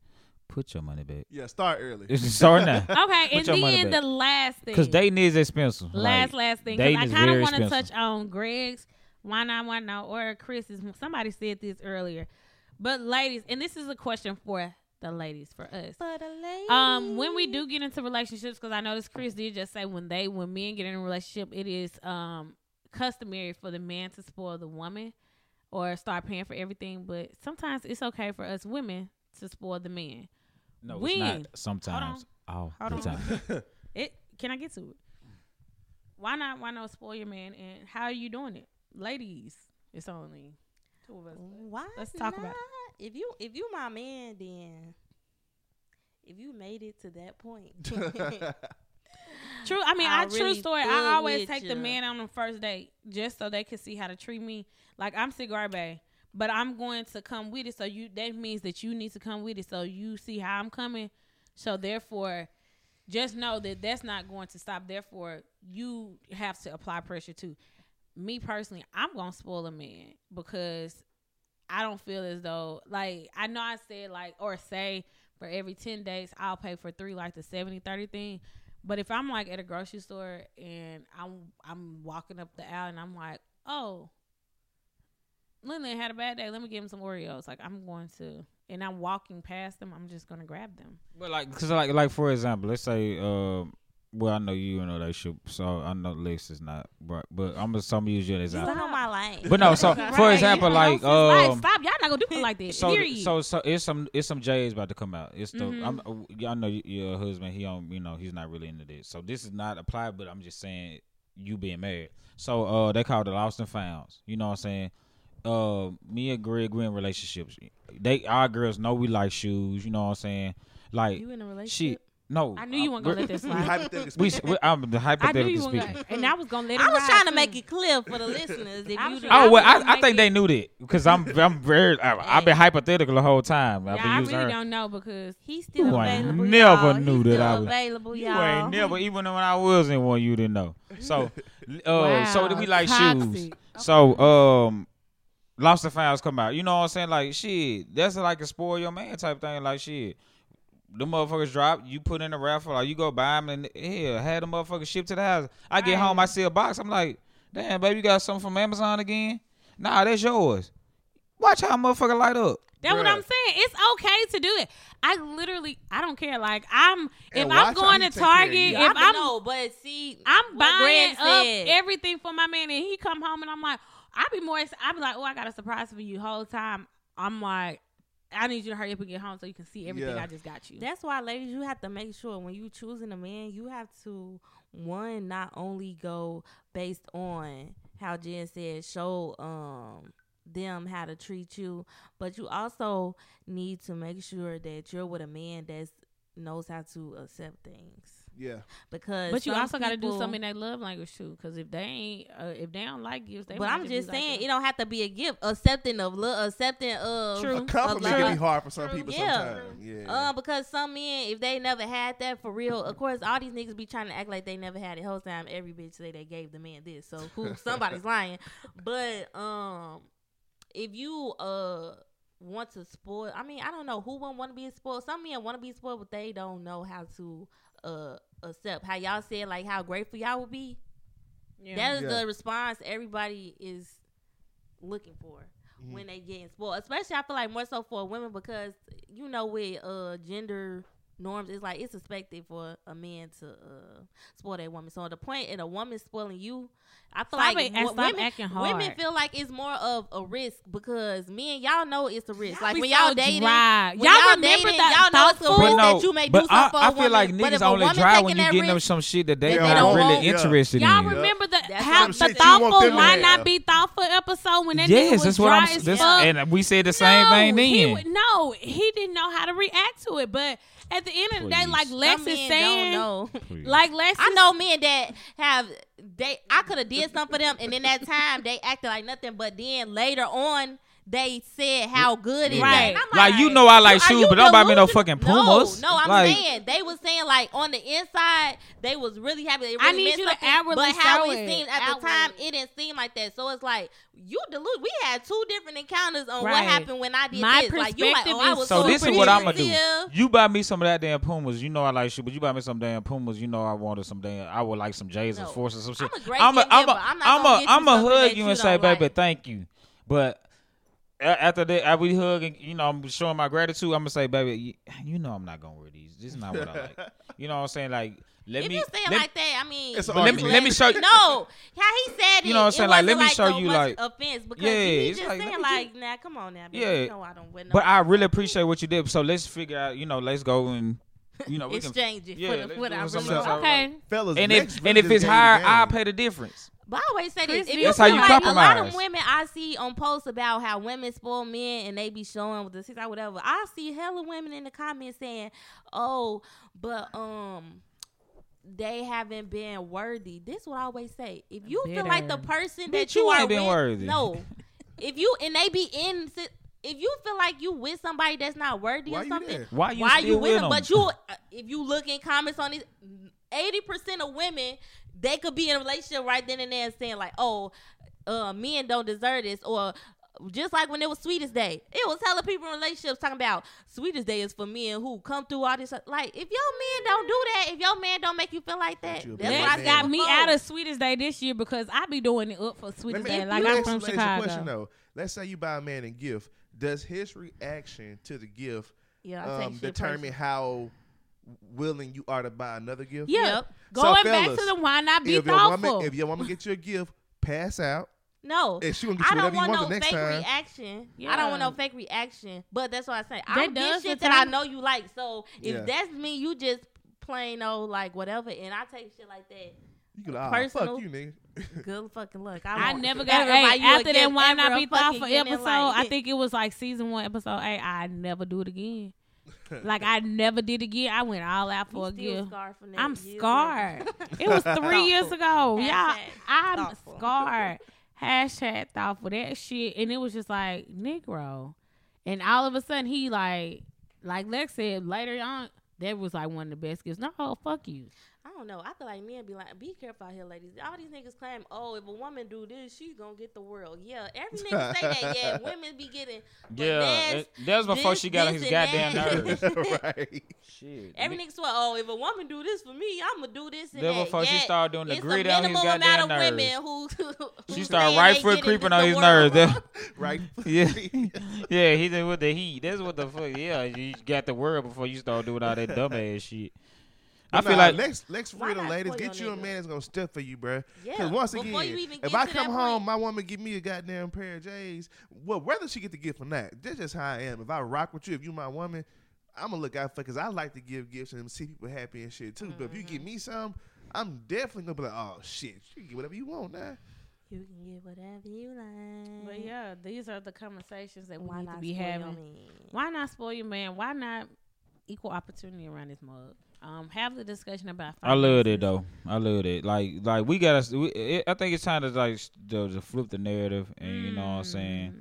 put your money back. yeah, start early. It's start now. Okay, and then the last thing. Cause dating is expensive. Last, Like, last thing. dating I kind of want to touch on Greg's. Why not? Why not? Or Chris's. Somebody said this earlier. But ladies, and this is a question for the ladies, for us. For the ladies. Um, when we do get into relationships, because I noticed Chris did just say when they, when men get in a relationship, it is um customary for the man to spoil the woman or start paying for everything. But sometimes it's okay for us women to spoil the man. no, when? it's not. Sometimes. All Hold the on. Oh, time. It can I get to it? Why not? Why not spoil your man? And how are you doing it, ladies? It's only two of us. Why? Let's talk about it. If you if you my man, then if you made it to that point, True. I mean, I, I true story. I always take the ya. man on the first date just so they can see how to treat me. Like I'm cigar bay, but I'm going to come with it. So you that means that you need to come with it. So you see how I'm coming. So therefore, just know that that's not going to stop. Therefore, you have to apply pressure too. Me personally, I'm gonna spoil a man because I don't feel as though like I know I said like or say for every 10 days I'll pay for 3 like the 70 30 thing but if I'm like at a grocery store and I'm I'm walking up the aisle and I'm like oh Lindley had a bad day. Let me give him some Oreos. Like I'm going to and I'm walking past them I'm just going to grab them. But like, cause like, like for example, let's say, um, well, I know you know they should. So I know Lex is not, but but I'm gonna some use you as Stop example. on my lane. But no, so Right. for example, like sis, um, stop. Y'all not gonna do it like that. so Period. so so it's some it's some J's about to come out. It's the Mhm. I'm uh, y'all know your husband. He on you know he's not really into this. So this is not applied, but I'm just saying you being married. So uh, they call it the lost and founds. You know what I'm saying? Uh, me and Greg we in relationships. They our girls know we like shoes. You know what I'm saying? Like you in a she relationship? No. I knew you weren't gonna let this We slide. hypothetically We, speaking. we I'm the I knew hypothetical you weren't speaking. gonna, and I was gonna let it I was ride, trying to too. make it clear for the listeners. If I you was do trying- Oh I well, was I, gonna I make think it- they knew that because I'm I'm very I, I've been hypothetical the whole time. I've Yeah, been I using really her. don't know because He's still You ain't available. never y'all. knew He's that still I was- available, You y'all. ain't never even when I was in one, you didn't know. So, uh, so Wow, we like shoes. toxic. So, um, Lost and Founds come out. You know what I'm saying? Like shit, that's like a spoil your man type thing. Like shit, the motherfuckers drop. You put in a raffle, or you go buy them, and hell, had the motherfuckers shipped to the house. I get home, I see a box. I'm like, damn, baby, you got something from Amazon again? Nah, that's yours. Watch how a motherfucker light up. That's what I'm saying. It's okay to do it. I literally, I don't care. Like I'm, if I'm going to take care of Target, if I I'm, know, but see, I'm buying up said. everything for my man, and he come home, and I'm like, I be more. ex- I be like, oh, I got a surprise for you. Whole time, I'm like, I need you to hurry up and get home so you can see everything Yeah. I just got you. That's why, ladies, you have to make sure when you choosing a man, you have to one not only go based on how Jen said, show um them how to treat you, but you also need to make sure that you're with a man that knows how to accept things. Yeah. Because, but you also got to do something in their love language too, because if they ain't, uh, if they don't like gifts, they. But might I'm just saying, that. it don't have to be a gift. Accepting of love, accepting of True. A Of compliment love. can be hard for some True. people Yeah. sometimes. Yeah. Uh, because some men, if they never had that for real, of course, all these niggas be trying to act like they never had it. Whole time, every bitch say they gave the man this, so who somebody's lying. But um, if you uh want to spoil, I mean, I don't know who wouldn't want to be spoiled. Some men want to be spoiled, but they don't know how to uh accept. How y'all said like how grateful y'all would be. Yeah. That is Yeah. the response everybody is looking for Mhm. when they getting spoiled. Especially I feel like more so for women because you know with uh gender norms it's like it's expected for a man to uh spoil a woman. So the point in a woman spoiling you, I feel Stop like it and wo- stop women acting hard. women feel like it's more of a risk because men y'all know it's a risk. like when y'all so dating dry. when y'all, y'all remember dating, that y'all know it's a thoughtful? risk no, that you may do but I, something for a I feel woman. like niggas only woman dry when you that getting them some shit that they that they not don't really yeah. interested Y'all in. remember the That's how the shit you want thoughtful them to might have. not be thoughtful episode when that nigga Yes, was that's what dry I'm. as fuck. and we said the same thing then. no, he didn't know how to react to it. But at the end of the day, like Lex some is men saying, don't know. Like Lex, I is- know men that have they. I could have did something for them, and in that time they acted like nothing. But then later on, they said how good it is. Right. And I'm Like you know I like shoes, you but don't buy me no fucking Pumas. No, no, I'm like, saying they was saying like on the inside they was really happy. They really I need you to something, outwardly but how it it. seemed at the time, it didn't seem like that. So it's like you delude. We had two different encounters on what happened when I did My this. Like you like, perspective oh, I is was So so this is what I'm gonna do. You buy me some of that damn Pumas. You know I like shoes, but you buy me some damn Pumas. You know I wanted some damn. I would like some J's and No. Force or some shit. I'm a great I'm a, gift I'm a, giver. I'm I'm gonna a, get you I'm a something hug you you and say, don't baby, thank you. But a- after that, I we hug and you know I'm showing my gratitude. I'm gonna say, baby, you, you know I'm not gonna wear these. This is not what I like. You know what I'm saying? Like, let if me. you say it let- like that, I mean, It's an let me- let me show you- No, how he said it. You know what I'm saying? Like, let me like show so you, like- offense because Yeah, he just like, saying let me like, nah, come on now, baby. Yeah. you know I don't wear no. But I really appreciate what you did. So let's figure out. You know, let's go and you know we can. exchange it yeah, for the, let's what I really want. okay. Fellas, And if and if it's higher. I'll pay the difference. But I always say this: if you That's how feel you like a lot of women I see on posts about how women spoil men and they be showing with the six or whatever, I see hella women in the comments saying, "Oh, but um." They haven't been worthy. This is what I always say. If you feel like the Bitter. person Bitch, that you you, are ain't been with, worthy. no. If you and they be in, if you feel like you with somebody that's not worthy Why or something, there? Why you why still you with with them? them? But you, uh, if you look in comments on these, eighty percent of women they could be in a relationship right then and there and saying like, "Oh, uh, men don't deserve this," or just like when it was Sweetest Day, it was hella people in relationships talking about Sweetest Day is for men who come through all this. Like, if your man don't do that, if your man don't make you feel like that, that's bad what I Lex man. said got me before. out of Sweetest Day this year because I be doing it up for Sweetest me, Day. let Like me I'm ask- from let me ask you a question though. Let's say you buy a man a gift. Does his reaction to the gift Yeah, um, determine personal. how willing you are to buy another gift. Yeah. Yep. Going So, back fellas, to the why not be if your thoughtful. woman, if your woman get you a gift, pass out, No. and she gonna get I you don't whatever you want want no next fake time. reaction. I don't want no fake reaction. But that's what I say. I That don't get shit that I know you like. So if Yeah. that's me, you just plain old like whatever, and I take shit like that. You can, ah, Personal. fuck you, nigga. Good fucking luck. I won't never got ever buy hey, you after that why not be thoughtful episode. life. I think it was like season one episode eight. I never do it again. like I never did again. I went all out You for a still gift. scarred from that I'm years later. scarred. it was three years ago. Yeah, Hashtag I'm thoughtful. scarred. Hashtag thoughtful that shit, and it was just like Negro, and all of a sudden he like, like Lex said later on, that was like one of the best gifts. No, fuck you. I don't know. I feel like men be like, be careful out here, ladies. All these niggas claim, oh, if a woman do this, she's gonna get the world. Yeah, every nigga say that. Yeah, women be getting. Yeah, that's- that was before this, she got on his goddamn that. nerves. right. Shit. Every nigga swear, oh, if a woman do this for me, I'ma do this and That that. before she Yet, started doing the it's grit a on his minimal goddamn amount of women nerves. who, who She started saying right they foot getting creeping the on his nerves. That- Right. Yeah, yeah, he did with the heat. That's what the fuck. Yeah, you got the world before you start doing all that dumbass shit. I feel nah, like Lex, Lex for Why real, not ladies, get you a nigga? man that's gonna step for you, bruh. Yeah, Because once before again, you even if I come home, point. my woman give me a goddamn pair of J's. Well, whether she get the gift or not, that's just how I am. If I rock with you, if you my woman, I'm gonna look out for because I like to give gifts and see people happy and shit too. But if you Mm-hmm. give me some, I'm definitely gonna be like, oh shit, you can get whatever you want now. You can get whatever you like. But yeah, these are the conversations that we Why need to be having. me? Why not spoil your man? Why not equal opportunity around this mug? Um, have the discussion about. I love it though. I love it. Like like we gotta. We, it, I think it's time to like to, to flip the narrative and you know what I'm saying.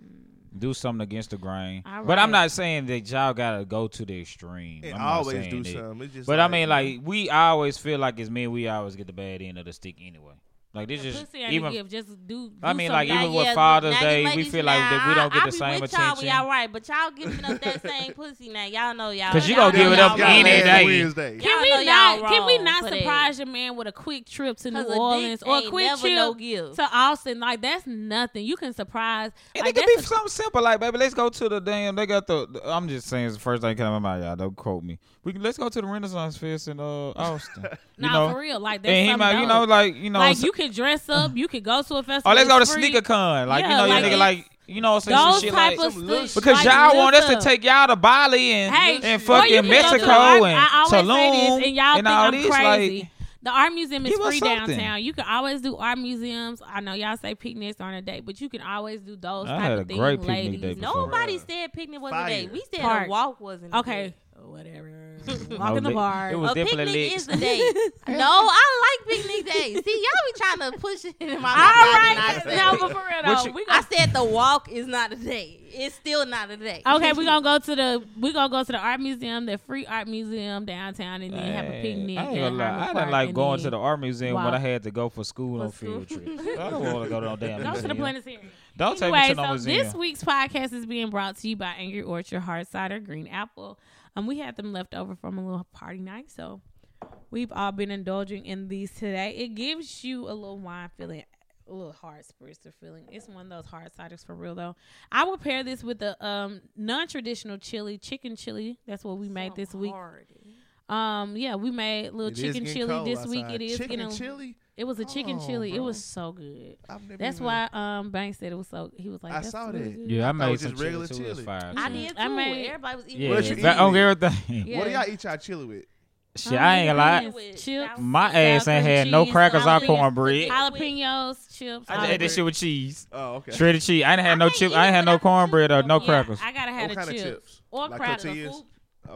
Do something against the grain. All But I'm not saying that y'all gotta go to the extreme. And I'm always do that. something. It's just But I mean, like we I always feel like as men, we always get the bad end of the stick anyway. Like this The just pussy ain't even. a gift. Just do. do I mean, like, something. even with yeah, Father's now you Day, we ladies feel like that we don't I- get I the be same with y'all when. Y'all right, but y'all giving up that same pussy now. Y'all know y'all. Cause y'all gonna give it up any day. Wednesday. Y'all Can know we y'all not? Can we not for that. surprise your man with a quick trip to New Orleans or a quick trip no gift. to Austin? Like that's nothing. You can surprise. And like, it could be that's something simple, like baby, let's go to the damn. They got the. the- I'm just saying, it's the first thing coming to my mind, y'all. Don't quote me. We can, let's go to the Renaissance Fest in uh Austin. you Nah, know, for real. Like that's and he something might, you know, like you know, like you can dress up. You could go to a festival. oh, let's go to free. sneaker con, like you know, like your nigga, like you know, what I'm saying some shit type like. of some stuff. Because like, y'all want us to take y'all to Bali and Hey, and fucking can go to Mexico and I always say Tulum this, and y'all and think all I'm this. crazy. Like, The art museum is free something. downtown. You can always do art museums. I know y'all say picnics aren't a date, but you can always do those I type had of a things, picnic ladies. day. Nobody said picnic was Fire. a day. We said Park. a walk wasn't. a Okay, day. Oh, whatever. Mm. No, Walk in the lit- park. it was a oh, definitely picnic lit. is a day. no, I like picnic days. See, y'all be trying to push it in my All mouth. right, no, but for real though, you- we I gonna, said the walk is not a day. It's still not a day. okay. we're gonna go to the we're gonna go to the art museum, the free art museum downtown, and then have a picnic. I ain't gonna lie, I didn't like going to the art museum when I had to go for school For on field school. trips. I don't want to go to no damn Go to the planetarium. Don't take me to no so museum. this week's podcast is being brought to you by Angry Orchard Hard Cider Green Apple. Um, we had them left over from a little party night, so we've all been indulging in these today. It gives you a little wine feeling, a little hard spritzer feeling. It's one of those hard ciders for real though. I will pair this with the um non-traditional chili, chicken chili. That's what we made this week. Um, yeah, we made little It is chicken chili cold this week. outside. It is chicken getting. chili. It was a chicken Oh, chili. It was so good. That's even- why um Banks said it was so. He was like, I That's saw really that. good. yeah, I it made was some just chili regular too. It was chili. fire. I did too. I made- Everybody was eating. Yeah, What you that- eat on with? everything. Yeah. What do y'all eat y'all chili with? Shit, I ain't gonna lie. Chips, My ass ain't cream had no cheese, crackers or jalapenos, cornbread. Jalapenos, chips. I just ate that oil. shit with cheese, Oh, okay. shredded cheese. I didn't have I no ain't chip. I ain't had no without cornbread or no crackers. I gotta have What the chips. chips? or crackers.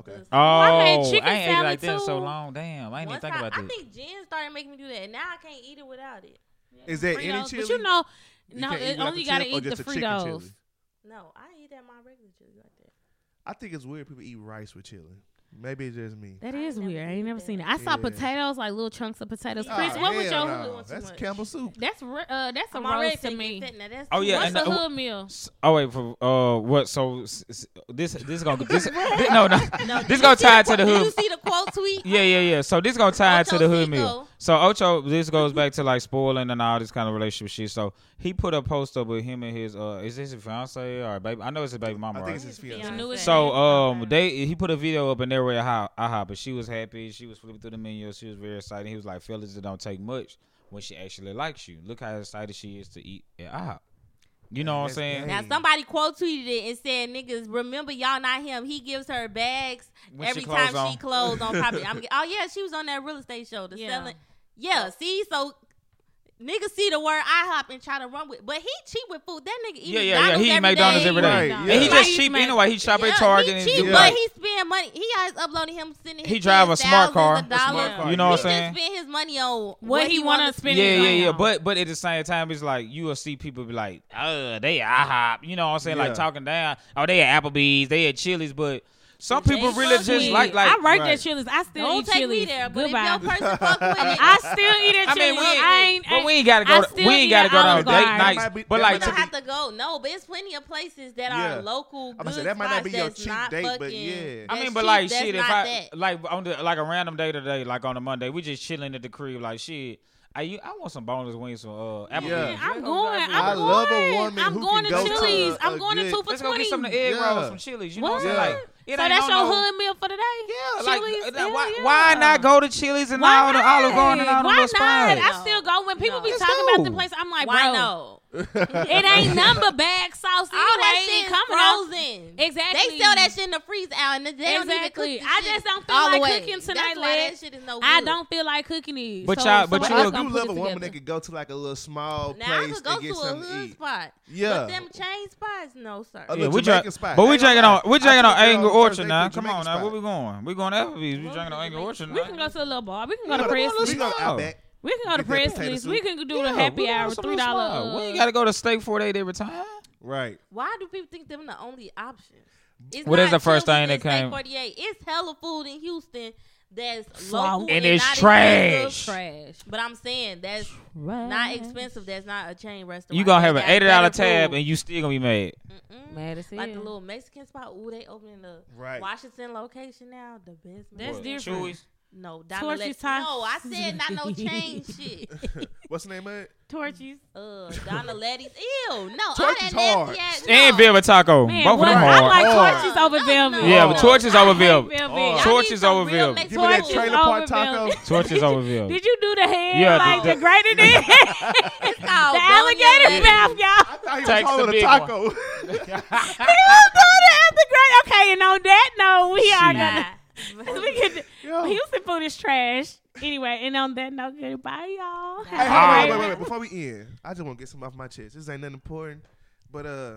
Tortillas? Okay. Oh, I made I chicken ain't ate like that so long. Damn, I ain't even think I, about I that. think Jen started making me do that. And now I can't eat it without it. Is there any Fritos, chili? But you know, You no, can't eat it without only the gotta chili or eat the just the chicken Fritos. chili? No, I eat that my regular chili like that. I think it's weird people eat rice with chili. Maybe it's just me. That I is ain't never weird. I ain't never seen it. I saw Yeah. potatoes, like little chunks of potatoes. Oh, Chris, what was hell your? no. one too That's much. Campbell soup. That's re- uh, that's a I'm already roast to me. that- Oh, yeah. What's and the the- hood meal? S- Oh wait, for uh, what? So s- s- this this gonna this, this no no No, this did gonna tie the to the hood. Did you see the quote tweet? Yeah, yeah, yeah. So this gonna tie Ocho to the hood Cinco. meal. So Ocho, this goes back to like spoiling and all this kind of relationship shit. So he put a post up with him and his uh, is this his fiance or baby? I know it's his baby mama. I right? think it's his fiance. knew. So um they he put a video up and they were at IHOP, IHOP, but she was happy. She was flipping through the menu. She was very excited. He was like, "Fellas, it don't take much when she actually likes you. Look how excited she is to eat at IHOP." You know what I'm saying? Now somebody quote tweeted it and said, "Niggas, remember y'all not him. He gives her bags When every she time clothes she clothes on property." I'm, oh yeah, she was on that real estate show. The Yeah. selling. Yeah, see, so niggas see the word IHOP and try to run with, but he cheap with food. That nigga eat Yeah, yeah, yeah. He eat every McDonald's every day. Right, And he Why just you cheap smack- anyway. He shop Yeah, at Target. he cheap, do- Yeah. but he spend money. He always uploading him sending. He his drive a smart car. A smart car, You know what he I'm saying? just spend his money on What he wanna wanna spend Yeah, his yeah, money yeah. on. But but at the same time, it's like you will see people be like, "Uh, they IHOP." You know what I'm saying? Like talking down. Oh, they at Applebee's. They at Chili's. But some They people really just with like like. I worked Right. at Chili's. I still Don't eat take Chili's. me there, but Goodbye. if your person fuck with it, I still eat at I mean, we, I ain't, but we ain't gotta I go. To, still we ain't eat gotta at go on Olive date Garden. nights. That be- but like You don't have to go. No, but it's plenty of places that Yeah. are local. I'm gonna say that might not be your cheap not date, but yeah. I mean, but like shit, if I like on the like a random day today, like on a Monday, we just chilling at the crib, like shit. I I want some boneless wings from uh Applebee's. Yeah. I'm going. I'm I going. love a woman I'm who going can to go to Chili's. a- I'm a going to two for Let's go get some of the egg Yeah. rolls from Chili's. You know what, What? I'm saying? Like, it so that's your no, hood meal for the day. Yeah, Chili's. Uh, like hell why, yeah. why not go to Chili's and Why all the Olive Garden and all the Why not? spots? I still go when people No. be Let's talking go. about the place. I'm like, Why bro, no? It ain't number bag sauce All anyway. that It shit is coming out. frozen. Exactly. They sell that shit in the freezer out, and they don't Exactly. even cook the I shit just don't feel like way. cooking tonight, That's why that shit is no I don't feel like cooking it. But so y'all- but somebody you- I do love a woman that could go to like a little small Now I place could go and get to a something to eat. spot. Yeah. But them chain spots, no sir. A Yeah, we drinking drink, spot. but we drinking on we drinking on girl Angry Orchard now. Come on now, where we going? We going to Applebee's. We drinking on Angry we Orchard We can now. go to a little bar. We can go to gotta go. We go to small. Outback. We can go to Get Presley's. We can do the happy hour, want three dollar. dollar. small. We uh, ain't got to go to Steak 48 every time. Right. Why do people think them the only option? It's What is the first thing that and Steak came- 48. It's hella food in Houston that's Slow. local And and, it's not trash. expensive. Trash. But I'm saying that's not expensive. That's not a chain restaurant. You gonna have an got eighty dollar tab food. and you still gonna be mad. Mm-mm. Mad as hell. Like the little Mexican spot. Ooh, they opening the Right. Washington location now. The best. That's What, Mexican- different. Chuy's? No, Torchy's Donna Let- time. No, I said not no chain shit. What's the name of it? Torchy's. Uh, Donna Letty's. Ew, no. all Torchy's that hard. nasty ass- And no. Velvet Taco. Man, Both of what? them I like Hard. Torchy's over No, velvet. no. Yeah, but Torchy's over I hate velvet. velvet. Torchy's over real Velvet. Give me that trailer park taco. Torchy's over velvet. Did you do the hand Yeah, like the- the, greater than It's the called alligator Bone mouth, y'all? I thought he was Takes the holding a taco. He was doing it at the great. Okay, and on that note, we are gonna. We can, Yo. Houston food is trash. Anyway, and on that note, goodbye, y'all. Hey, Hey, Have hold on, wait, wait, wait. Before we end, I just want to get some off my chest. This ain't nothing important, but uh,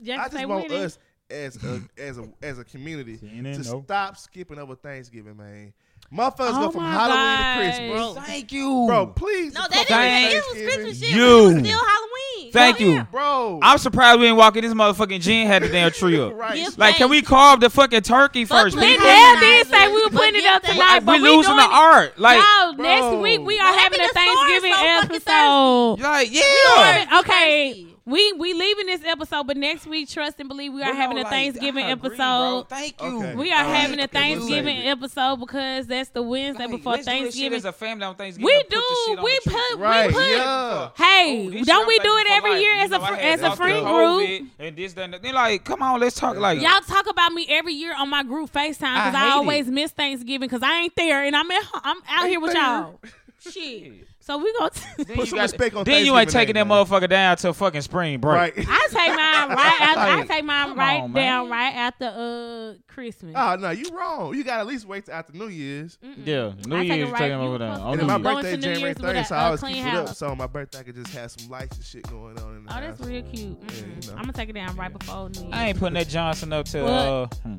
Just I just want winning. us as a as a as a community Seen it, to no. stop skipping over Thanksgiving, man. Motherfuckers Oh go from Halloween gosh. to Christmas, Bro. Thank you. bro. Please, No, fuck that Thank didn't. It was Christmas shit. you. but It was still Halloween. Thank you. bro. I'm surprised we ain't walking this motherfucking Jen had the damn tree up. right. Give Like, can we carve the fucking turkey first? Fuck We did say we were putting it up tonight, we but we losing the doing it. art. Like, Y'all, next week we are Well, having a having the stores Thanksgiving so fucking episode. like, We yeah. doing. Okay, Thirsty. We we leaving this episode, but next week, trust and believe, we are But having a like, Thanksgiving I agree, episode. bro. Thank you. Okay. We are All right. having a Okay, we'll Thanksgiving it. episode because that's the Wednesday Like, before let's do this shit Thanksgiving. as a family on Thanksgiving. We Put the shit do. on We the tree. put. Right, We put. yeah. Hey, Oh, this don't we I'm do it for every life. year You as a know, I fr- had as a lost friend group? COVID And this, that, and that. They're like, come on, let's talk. Like, Y'all talk about me every year on my group FaceTime because I I, hate always miss Thanksgiving because I ain't there and I'm at I'm out here with y'all. Shit. So we gonna. then Put you some got- respect on Then you ain't taking that man. motherfucker down till fucking spring break. right. I take mine right. After, I take mine right on, man. down right after uh Christmas. Oh no, you wrong. You gotta at least wait till after New Year's. Mm-mm. Yeah, New I Year's right- taking over there. supposed And then my go birthday January Year's 30th, so I always clean keep it up. So on my birthday, I could just have some lights and shit going on in the Oh, house. that's real cute. Mm-mm. you know. I'm gonna take it down right before New Year's. I ain't putting that Johnson up till uh, hmm,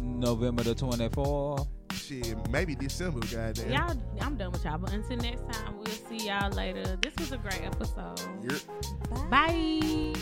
November the 24th. Shit, maybe December, goddamn. Y'all, I'm done with y'all. But until next time, we'll see y'all later. This was a great episode. You're- Bye.